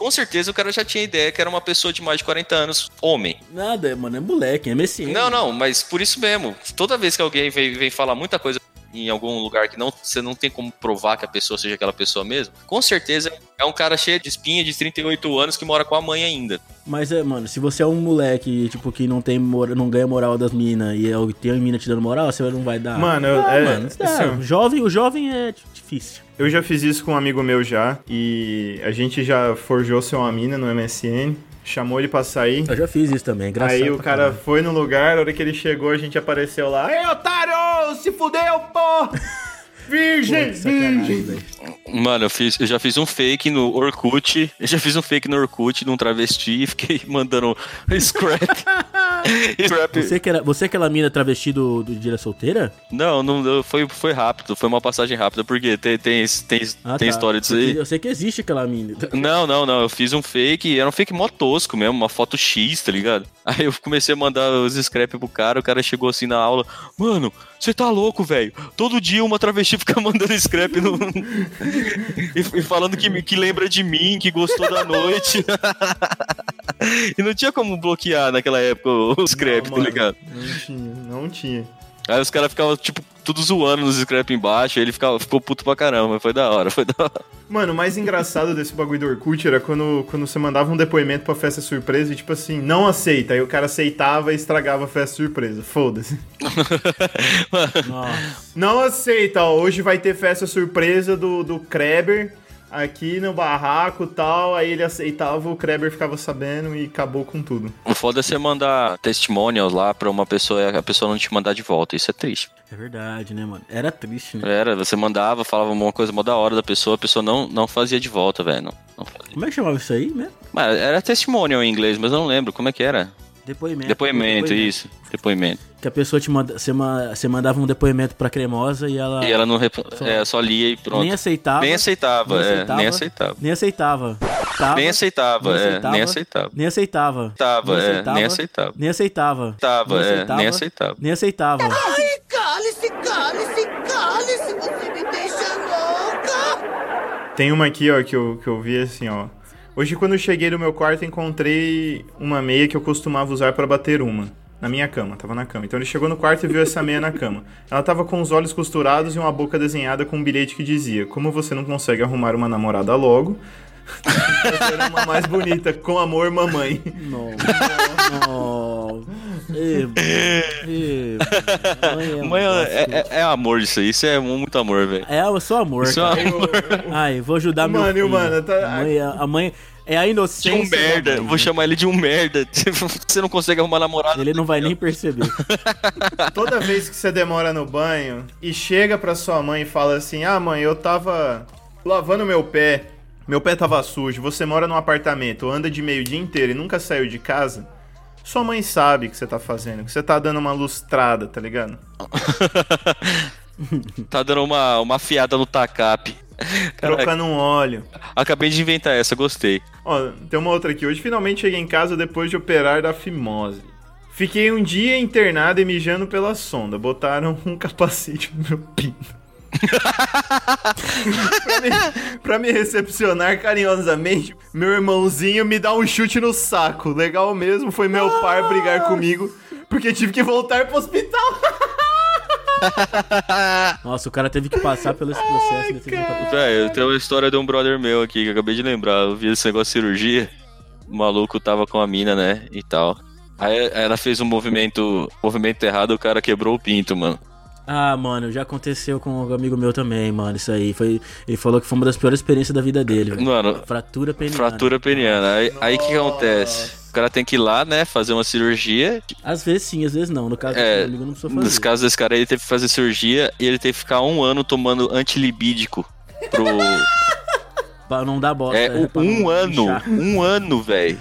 Com certeza o cara já tinha ideia que era uma pessoa de mais de 40 anos, homem.
Nada, mano, é moleque, é MSN.
Não, não, mas por isso mesmo. Toda vez que alguém vem, vem falar muita coisa em algum lugar que não, você não tem como provar que a pessoa seja aquela pessoa mesmo, com certeza é um cara cheio de espinha de 38 anos que mora com a mãe ainda.
Mas é, mano, se você é um moleque, tipo, que não tem não ganha moral das minas e é tem a mina te dando moral, você não vai dar.
Mano, eu-
ah,
é-
mano, é,
assim,
o jovem, o jovem é difícil.
Eu já fiz isso com um amigo meu já. E a gente já forjou ser uma mina no MSN. Chamou ele pra sair.
Eu já fiz isso também, graças
Aí o cara foi no lugar, na hora que ele chegou, a gente apareceu lá. Ei, otário! Se fudeu, pô! Virgem! virgem!
Mano, eu, fiz, eu já fiz um fake no Orkut. Eu já fiz um fake no Orkut de um travesti e fiquei mandando scrap.
Você que, era, você que é aquela mina travesti do, do Dia Solteira?
Não, não foi, foi rápido, foi uma passagem rápida, porque tem, tem, tem,
Ah,
tem
tá.
história disso aí.
Eu sei que existe aquela mina.
Não, não, não. Eu fiz um fake, era um fake mó tosco mesmo, uma foto X, tá ligado? Aí eu comecei a mandar os scrap pro cara, o cara chegou assim na aula, mano, você tá louco, velho? Todo dia uma travesti fica mandando scrap no... e, falando que, que lembra de mim, que gostou da noite. e não tinha como bloquear naquela época o scrap,
Não,
tá
mano,
ligado?
Não tinha, não tinha.
Aí os caras ficavam, tipo, tudo zoando nos scrap embaixo, aí ele ficava, ficou puto pra caramba, foi da hora, foi da hora.
Mano, o mais engraçado desse bagulho do Orkut era quando, quando você mandava um depoimento pra festa surpresa e tipo assim, não aceita. Aí o cara aceitava e estragava a festa surpresa. Foda-se. Não aceita, ó. Hoje vai ter festa surpresa do, do Kreber aqui no barraco e tal. Aí ele aceitava, o Kreber ficava sabendo e acabou com tudo.
O foda é você mandar testimonials lá pra uma pessoa e a pessoa não te mandar de volta, isso é triste.
É verdade, né, mano? Era triste, né?
Era, você mandava, falava uma coisa mó da hora da pessoa, a pessoa não, não fazia de volta, velho. Não, não fazia.
Como é que chamava isso aí mesmo?
Mas era testimonial em inglês, mas eu não lembro como é que era.
Depoimento.
Depoimento, isso. Depoimento.
Que a pessoa te manda, você, ma- você mandava um depoimento pra cremosa e ela.
E ela não rep...
Só-
é, só lia e pronto.
Nem aceitava.
Nem aceitava,
nem
é,
aceitava,
nem aceitava.
Nem aceitava. Tava,
Nem aceitava, é, nem aceitava.
Nem aceitava.
Tava, é, nem aceitava.
Nem aceitava.
Tava,
Nem
é, nem aceitava.
Nem aceitava.
Ai, cale-se, cale-se, cale-se, você me deixa louca!
Tem uma aqui, ó, que eu, que eu vi assim, ó. Hoje, quando eu cheguei no meu quarto, encontrei uma meia que eu costumava usar pra bater uma. Na minha cama, tava na cama. Então ele chegou no quarto e viu essa meia na cama. Ela tava com os olhos costurados e uma boca desenhada com um bilhete que dizia: Como você não consegue arrumar uma namorada logo, fazer uma mais bonita, com amor, mamãe.
Ê, mãe é um
Mãe, é, é- é amor isso aí, isso é muito amor, velho.
É, eu sou amor,
Isso é
cara.
amor.
Ai, vou ajudar meu
Mano, e o
filho.
mano, tá-
a, mãe, é- a mãe é a
De
inocência.
um merda,
da mãe.
vou chamar ele de um merda. Você não consegue arrumar namorada.
Ele não vai nem perceber.
Toda vez que você demora no banho e chega pra sua mãe e fala assim: Ah, mãe, eu tava lavando meu pé, meu pé tava sujo, você mora num apartamento, anda de meio dia inteiro e nunca saiu de casa. Sua mãe sabe o que você tá fazendo, que você tá dando uma lustrada, tá ligado?
Tá dando uma, uma fiada no tacape.
Trocando um óleo.
acabei de inventar essa, gostei.
Ó, tem uma outra aqui. Hoje finalmente cheguei em casa depois de operar da fimose. Fiquei um dia internado e mijando pela sonda. Botaram um capacete no meu pinto. pra, me, pra me recepcionar carinhosamente, meu irmãozinho me dá um chute no saco. Legal mesmo foi meu par brigar comigo, porque tive que voltar pro hospital.
Nossa, o cara teve que passar pelo esse processo. um capacete.
Velho, eu tenho uma história de um brother meu aqui que eu acabei de lembrar. Eu vi esse negócio de cirurgia. O maluco tava com a mina, né? E tal. Aí ela fez um movimento, movimento errado, o cara quebrou o pinto, mano.
Ah, mano, já aconteceu com um amigo meu também, mano. Isso aí foi. Ele falou que foi uma das piores experiências da vida dele, velho.
Mano,
Fratura peniana.
fratura peniana. Aí o que acontece? O cara tem que ir lá, né? Fazer uma cirurgia.
Às vezes sim, às vezes não. No caso
É,
amigo não precisou
Nos
fazer.
casos desse cara, ele teve que fazer cirurgia e ele teve que ficar um ano tomando antilibídico pro.
Pra não dar bosta.
É,
né,
um
não
ano. Um ano, velho.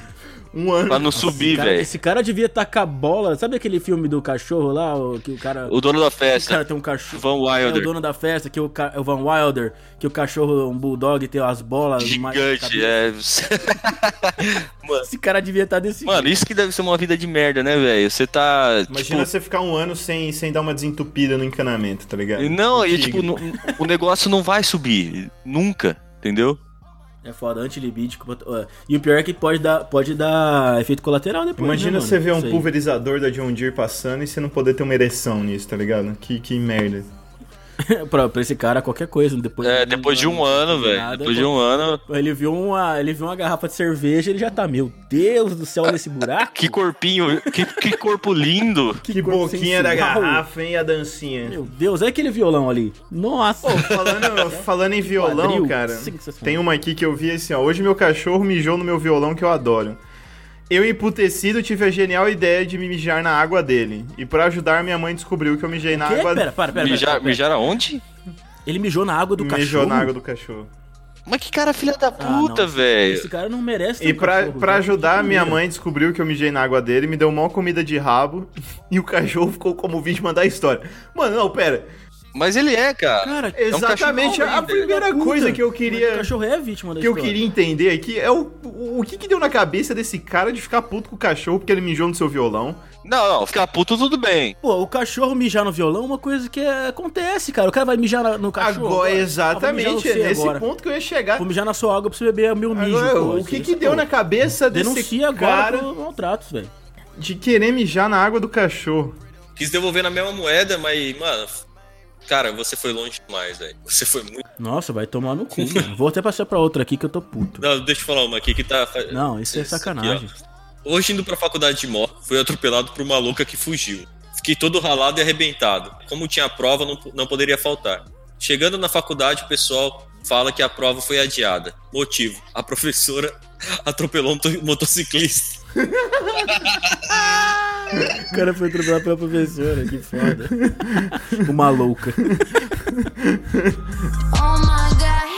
Um ano.
Pra não subir, velho.
esse cara devia tacar bola. Sabe aquele filme do cachorro lá? O, que o cara.
O dono da
o
festa.
cara tem um cachorro.
Van
É o
Wilder.
dono da festa, que o, ca- é o Van Wilder, que o cachorro, um bulldog, tem as bolas.
Gigante, é.
Esse cara devia estar desse
Mano, isso que deve ser uma vida de merda, né, velho? Você tá.
Imagina
tipo,
você ficar um ano sem, sem dar uma desentupida no encanamento, tá ligado?
Não, e tipo, o negócio não vai subir. Nunca, entendeu?
É foda, antilibídico. E o pior é que pode dar, pode dar efeito colateral depois.
Imagina
né,
você ver um pulverizador da John Deere passando e você não poder ter uma ereção nisso, tá ligado? Que, que merda.
pra, pra esse cara, qualquer coisa. Depois
É, depois de um ano, velho. Depois de um ano.
Ele viu, uma, ele viu uma garrafa de cerveja, ele já tá, meu Deus do céu, nesse buraco.
Que corpinho, que, que corpo lindo.
Que,
corpo
boquinha da garrafa, hein, a dancinha.
Meu Deus, olha aquele violão ali. Nossa.
Pô, falando, falando em violão,
Quadril,
cara, tem uma aqui que eu vi assim, ó. Hoje meu cachorro mijou no meu violão que eu adoro. Eu, emputecido, tive a genial ideia de me mijar na água dele. E pra ajudar, minha mãe descobriu que eu mijei na água
Pera, para, pera, pera,
Mijar,
pera, pera.
mijar aonde?
Ele mijou na água do
Mijou
cachorro.
na água do cachorro.
Mas que cara filha da
Ah,
puta, velho.
Esse cara não merece ter
E
um
pra,
cachorro,
pra ajudar,
Que
minha mãe descobriu que eu mijei na água dele, me deu mó comida de rabo e o cachorro ficou como vítima da história. Mano, não, pera.
Mas ele é, cara.
Cara,
É um
Exatamente,
cachorro
a primeira
Puta,
coisa que eu queria.
O cachorro é vítima da
que eu
história.
queria entender aqui é o, o, o que que deu na cabeça desse cara de ficar puto com o cachorro porque ele mijou no seu violão.
Não, não, ficar puto tudo bem.
Pô, o cachorro mijar no violão é uma coisa que é- acontece, cara. O cara vai mijar na- no cachorro.
Agora,
Ah,
exatamente, é
você
nesse
agora.
ponto que eu ia chegar.
Vou mijar na sua água pra você beber meu mijo.
Agora,
pô.
o que que deu
pô.
na cabeça desse
Denuncia agora
cara
pro maltratos, velho.
de querer mijar na água do cachorro?
Quis devolver na mesma moeda, mas, mano, cara, você foi longe demais, velho. Você foi muito.
Nossa, vai tomar no cu, mano. Vou até passar pra outra aqui que eu tô puto.
Não, deixa eu falar uma aqui que tá.
Não, isso é
Esse
sacanagem.
aqui, ó. Hoje indo pra faculdade de moto, fui atropelado por uma louca que fugiu. Fiquei todo ralado e arrebentado. Como tinha prova, não, não poderia faltar. Chegando na faculdade, o pessoal fala que a prova foi adiada. Motivo: a professora atropelou um to- motociclista.
O cara foi atropelado pela professora, que foda. Uma louca.
Oh my god.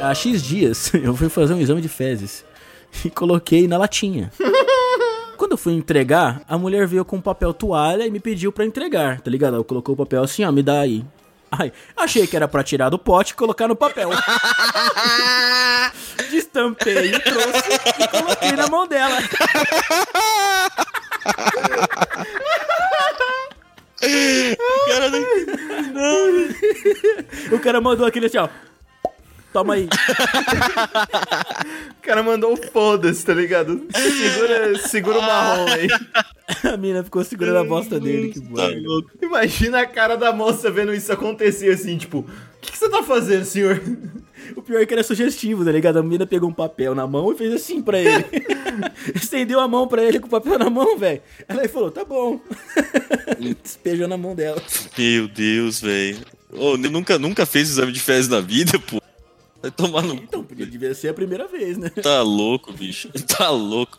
Há X dias, eu fui fazer um exame de fezes e coloquei na latinha. Quando eu fui entregar, a mulher veio com um papel toalha e me pediu pra entregar, tá ligado? Ela colocou o papel assim, ó, me dá aí. Ai, achei que era pra tirar do pote e colocar no papel. Destampei, trouxe e coloquei na mão dela.
Cara,
O cara mandou aquele assim, ó. Toma aí.
O cara mandou um foda-se, tá ligado? Segura, segura o marrom aí.
A mina ficou segurando a bosta dele, que
tá
merda.
louco.
Imagina a cara da moça vendo isso acontecer assim, tipo, o que, que você tá fazendo, senhor?
O pior é que era sugestivo, tá ligado? A menina pegou um papel na mão e fez assim pra ele. Estendeu a mão pra ele com o papel na mão, velho. Ela aí falou, tá bom. Despejou na mão dela.
Meu Deus, velho. Ô, nunca, nunca fez exame de fezes na vida, pô. Vai tomar no.
Então, porque devia ser a primeira vez, né?
Tá louco, bicho. Tá louco.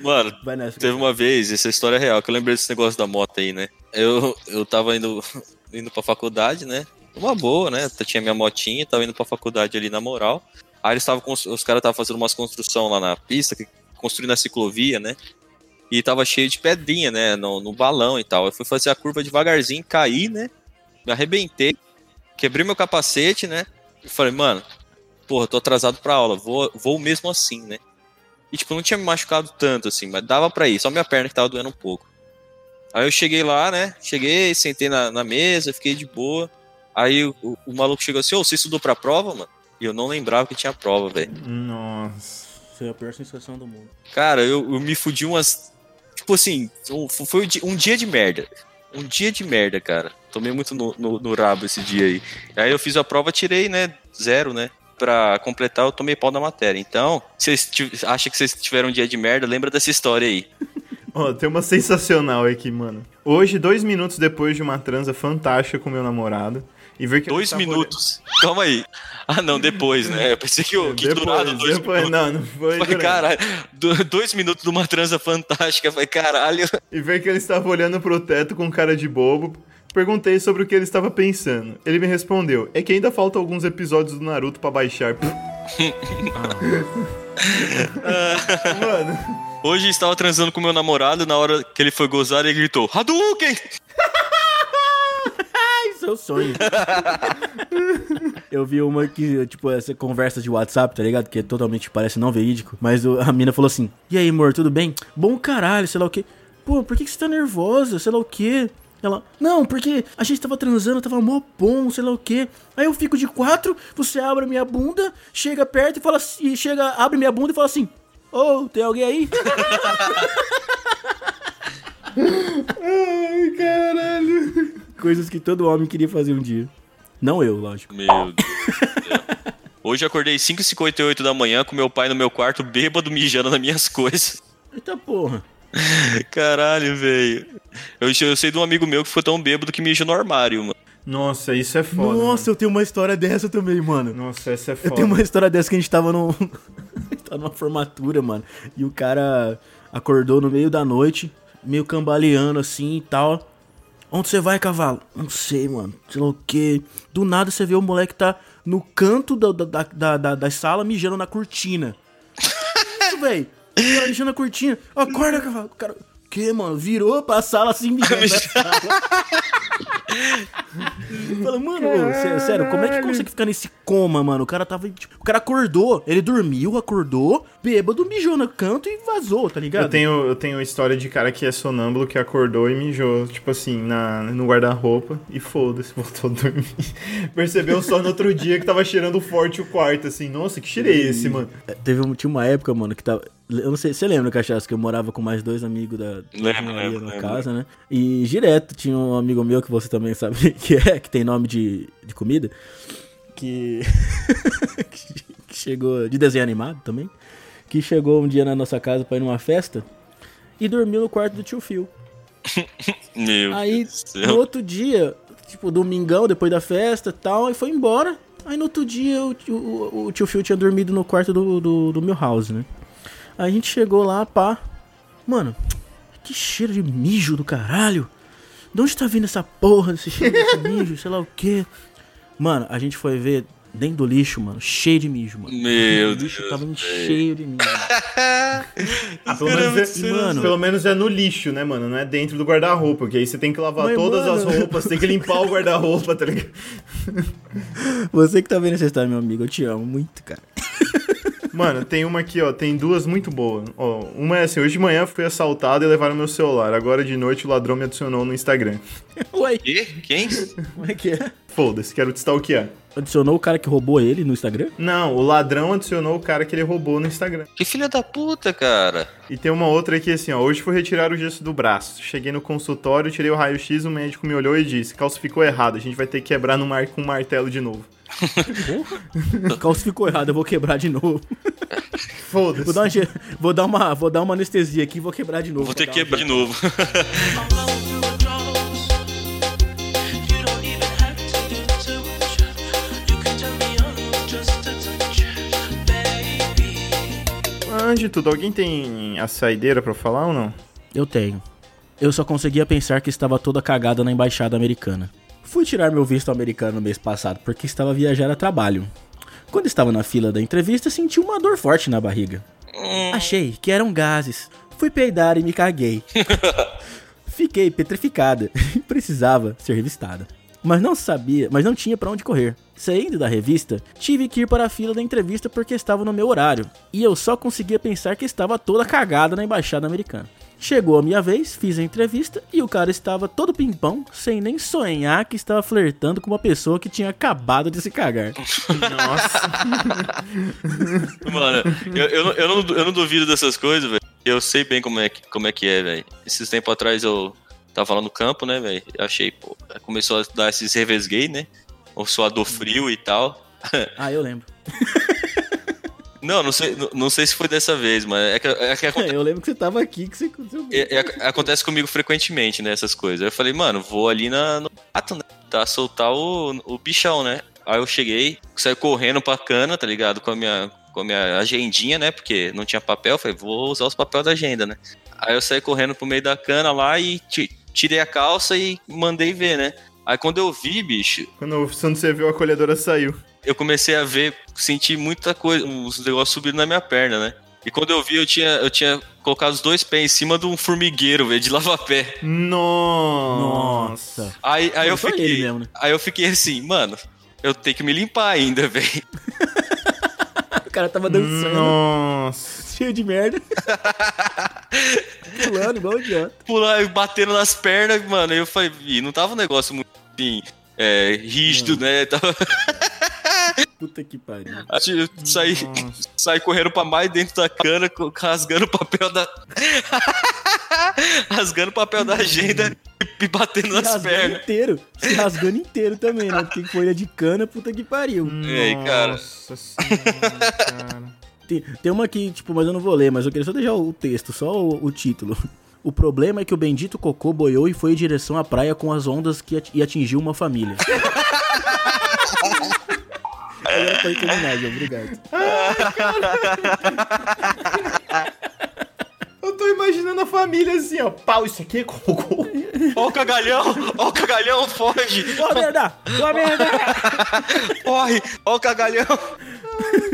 Mano,
nessa.
teve uma vez, essa história é real, que eu lembrei desse negócio da moto aí, né? Eu, eu tava indo, indo pra faculdade, né? Uma boa, né? Eu tinha minha motinha, tava indo pra faculdade ali na moral. Aí eles estavam, os caras estavam fazendo umas construção lá na pista, construindo a ciclovia, né? E tava cheio de pedrinha, né? No, no balão e tal. Eu fui fazer a curva devagarzinho, caí, né? Me arrebentei, quebrei meu capacete, né? E falei, mano, porra, tô atrasado pra aula, vou, vou mesmo assim, né? E, tipo, não tinha me machucado tanto, assim, mas dava pra ir, só minha perna que tava doendo um pouco. Aí eu cheguei lá, né? Cheguei, sentei na, na mesa, fiquei de boa. Aí o, o- o maluco chegou assim, ô, você estudou pra prova, mano? E eu não lembrava que tinha prova, velho.
Nossa.
Foi a pior sensação do mundo.
Cara, eu, eu me fudi umas. Tipo assim, um- foi um dia de merda. Um dia de merda, cara. Tomei muito no, no, no rabo esse dia aí. Aí eu fiz a prova, tirei, né? Zero, né? Pra completar, eu tomei pau na matéria. Então, se vocês acham que vocês tiveram um dia de merda, lembra dessa história aí.
Ó, tem uma sensacional aqui, mano. Hoje, dois minutos depois de uma transa fantástica com meu namorado. E ver que
Dois minutos. Calma aí. Ah, não, depois, né? Eu pensei que, que
Depois,
do nada dois
depois,
minutos.
não, não foi
Falei, caralho, do- dois minutos de uma transa fantástica. Falei, caralho.
E ver que ele estava olhando pro teto com cara de bobo. Perguntei sobre o que ele estava pensando. Ele me respondeu: É que ainda faltam alguns episódios do Naruto pra baixar. Mano,
Hoje estava transando com meu namorado, na hora que ele foi gozar, ele gritou, Hadouken!
Seu sonho. Eu vi uma que, tipo, essa conversa de WhatsApp, tá ligado? Que é totalmente, parece não verídico. Mas a mina falou assim: E aí, amor, tudo bem? Bom caralho, sei lá o quê. Pô, por que, que você tá nervosa? Sei lá o quê. Ela, não, porque a gente tava transando, tava mó bom, sei lá o quê. Aí eu fico de quatro, você abre minha bunda, chega perto e fala e chega, abre minha bunda e fala assim: Ô, tem alguém aí?
ai, caralho.
Coisas que todo homem queria fazer um dia. Não eu, lógico.
Meu Deus do céu. Hoje eu acordei 5h58 da manhã com meu pai no meu quarto, bêbado, mijando nas minhas coisas.
Eita porra.
Caralho, velho. Eu, eu sei de um amigo meu que foi tão bêbado que mijou no armário, mano.
Nossa, isso é foda.
Nossa, eu tenho uma história dessa também, mano.
mano. Nossa, essa é
Eu
foda.
tenho uma história dessa que a gente tava num. a gente tava numa formatura, mano. E o cara acordou no meio da noite, meio cambaleando assim e tal. Onde você vai, cavalo? Não sei, mano. Sei lá o quê. Do nada você vê o moleque tá no canto da, da, da, da, da sala mijando na cortina. Isso, velho. Mijando na cortina. Acorda, cavalo. Cara. O que, mano? Virou pra sala assim, na sala. Fala, mano, sé- sério, como é que consegue ficar nesse coma, mano? O cara tava. Tipo, o cara acordou, ele dormiu, acordou, bêbado, mijou no canto e vazou, tá ligado?
Eu tenho, eu tenho história de cara que é sonâmbulo que acordou e mijou, tipo assim, na, no guarda-roupa e foda-se, voltou a dormir. Percebeu só no outro dia que tava cheirando forte o quarto, assim, nossa, que cheiro é esse, mano?
É, Teve tinha uma época, mano, que tava. Eu não sei, você lembra, Cachaça, que eu morava com mais dois amigos da da
Lembro,
engenharia
lembro,
na
lembro.
casa, né? E direto tinha um amigo meu que você também sabe que é, que tem nome de, de comida, que. que chegou. de desenho animado também. Que chegou um dia na nossa casa pra ir numa festa e dormiu no quarto do tio Phil.
Meu
Aí, no outro dia, tipo, domingão, depois da festa e tal, aí foi embora. Aí no outro dia o, tio- o, o tio Phil tinha dormido no quarto do, do, do meu house, né? Aí a gente chegou lá, pá. Mano, que cheiro de mijo do caralho. De onde tá vindo essa porra desse cheiro desse mijo, sei lá o quê? Mano, a gente foi ver dentro do lixo, mano, cheio de mijo, mano.
Meu
o lixo
Deus,
tava
velho.
cheio de mijo.
Ah, pelo, menos é,
Mano.
pelo menos é no lixo, né, mano? Não é dentro do guarda-roupa, porque aí você tem que lavar
Mas,
todas
mano-
as roupas, tem que limpar o guarda-roupa, tá ligado?
Você que tá vendo essa história, meu amigo, eu te amo muito, cara.
Mano, tem uma aqui, ó, tem duas muito boas. Ó, uma é assim, hoje de manhã fui assaltado e levaram meu celular. Agora de noite o ladrão me adicionou no Instagram.
Ué,
Quê? Quem?
como é que é?
Foda-se, quero te stalkear.
Adicionou o cara que roubou ele no Instagram?
Não, o ladrão adicionou o cara que ele roubou no Instagram.
Que filha da puta, cara.
E tem uma outra aqui assim, ó. Hoje fui retirar o gesso do braço. Cheguei no consultório, tirei o raio-x, o médico me olhou e disse: calcificou errado, a gente vai ter que quebrar no mar com um martelo de novo.
Calcificou errado, eu vou quebrar de novo.
Foda-se.
Vou dar, uma, vou, dar uma, vou dar uma anestesia aqui e vou quebrar de novo.
Vou ter que quebrar de novo.
Antes de tudo, alguém tem a saideira pra falar ou não?
Eu tenho. Eu só conseguia pensar que estava toda cagada na embaixada americana. Fui tirar meu visto americano no mês passado porque estava a viajar a trabalho. Quando estava na fila da entrevista, senti uma dor forte na barriga. Achei que eram gases. Fui peidar e me caguei. Fiquei petrificada e precisava ser revistada. Mas não sabia, mas não tinha pra onde correr. Saindo da revista, tive que ir para a fila da entrevista porque estava no meu horário. E eu só conseguia pensar que estava toda cagada na embaixada americana. Chegou a minha vez, fiz a entrevista e o cara estava todo pimpão, sem nem sonhar que estava flertando com uma pessoa que tinha acabado de se cagar.
Mano, eu, eu, não- eu, não, eu não duvido dessas coisas, velho. Eu sei bem como é que, como é, que é, velho. Esses tempos atrás eu tava lá no campo, né, velho? Eu Achei, pô, começou a dar esses revesguei, né? O suador frio e tal.
Ah, eu lembro.
Não, não sei, não, não sei se foi dessa vez, mas é que, é que aconte-
Eu lembro que você tava aqui, que você aconteceu.
é- é- acontece comigo frequentemente, né, essas coisas. Aí eu falei, mano, vou ali na, no mato, né? Tá, soltar o, o bichão, né? Aí eu cheguei, saí correndo pra cana, tá ligado? Com a minha, com a minha agendinha, né? Porque não tinha papel, falei, vou usar os papéis da agenda, né? Aí eu saí correndo pro meio da cana lá e ti- tirei a calça e mandei ver, né? Aí quando eu vi, bicho,
Quando, quando você viu, a colhedora saiu.
Eu comecei a ver, sentir muita coisa, uns negócios subindo na minha perna, né? E quando eu vi, eu tinha, eu tinha colocado os dois pés em cima de um formigueiro, velho, de lava-pé.
Nossa.
Nossa.
Aí, aí eu fiquei.
mesmo, né?
Aí eu fiquei assim, mano, eu tenho que me limpar ainda, velho.
O cara tava dançando,
Nossa.
cheio de merda. Pulando igual idiota.
Pular e batendo nas pernas, mano. Aí eu falei, "Ih, não tava um negócio muito assim, é, rígido, né? Tava,
Puta que pariu.
eu saí, saí correndo pra mais dentro da cana, rasgando o papel da. rasgando o papel da agenda e batendo
Se
nas
rasgando
pernas.
inteiro. Se rasgando inteiro também, né? Porque folha de cana, puta que pariu.
Ei, cara.
Nossa senhora, cara.
Tem, tem uma aqui, tipo, mas eu não vou ler, mas eu queria só deixar o texto, só o, o título. O problema é que o bendito cocô boiou e foi em direção à praia com as ondas que ati- e atingiu uma família. Agora terminar, João, obrigado.
Eu tô imaginando a família assim, ó. Pau, isso aqui é cocô.
Ó o cagalhão! Ó o cagalhão, foge!
Ô merda! Ô merda!
Corre! Ó o cagalhão!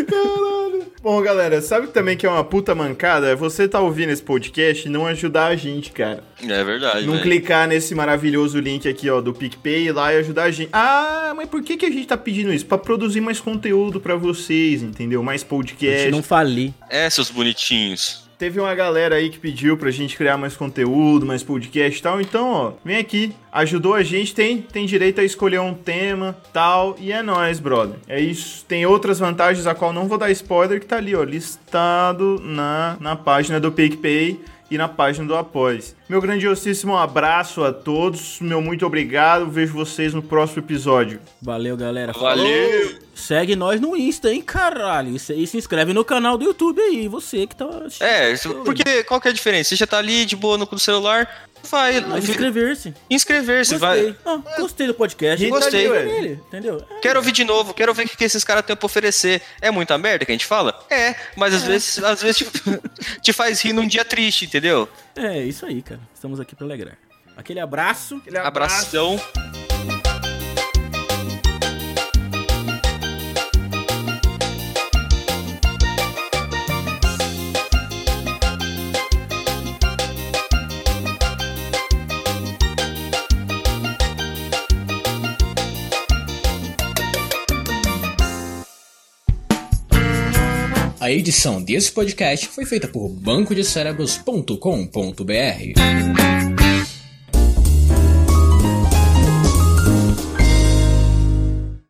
Caralho. Bom, galera, sabe também que é uma puta mancada? É você tá ouvindo esse podcast e não ajudar a gente, cara.
É verdade,
Não
velho.
clicar nesse maravilhoso link aqui, ó, do PicPay lá e ajudar a gente. Ah, mas por que, que a gente tá pedindo isso? Pra produzir mais conteúdo pra vocês, entendeu? Mais
A
podcast.
gente não falir.
É, seus bonitinhos.
Teve uma galera aí que pediu pra gente criar mais conteúdo, mais podcast e tal. Então, ó, vem aqui, ajudou a gente, tem, tem direito a escolher um tema, tal, e é nóis, brother. É isso. Tem outras vantagens a qual não vou dar spoiler, que tá ali, ó, listado na, na página do PicPay e na página do Após. Meu grandiosíssimo abraço a todos, meu muito obrigado, vejo vocês no próximo episódio.
Valeu, galera.
Valeu!
Segue nós no Insta, hein, caralho. E se, inscreve no canal do YouTube aí, você que tá.
É, porque qual que é a diferença? Você já tá ali de boa no no celular, vai
Vai inscrever-se.
inscrever-se, vai.
Ah, gostei do podcast.
Gostei.
tá ué.
nele, entendeu? É,
Quero ouvir de novo, quero ver o que esses caras têm pra oferecer. É muita merda que a gente fala? É, mas às vezes, às vezes te, te faz rir num dia triste, entendeu?
É isso aí, cara. Estamos aqui pra alegrar. Aquele abraço.
Aquele abraço.
A edição desse podcast foi feita por bancodecerebros.com.br.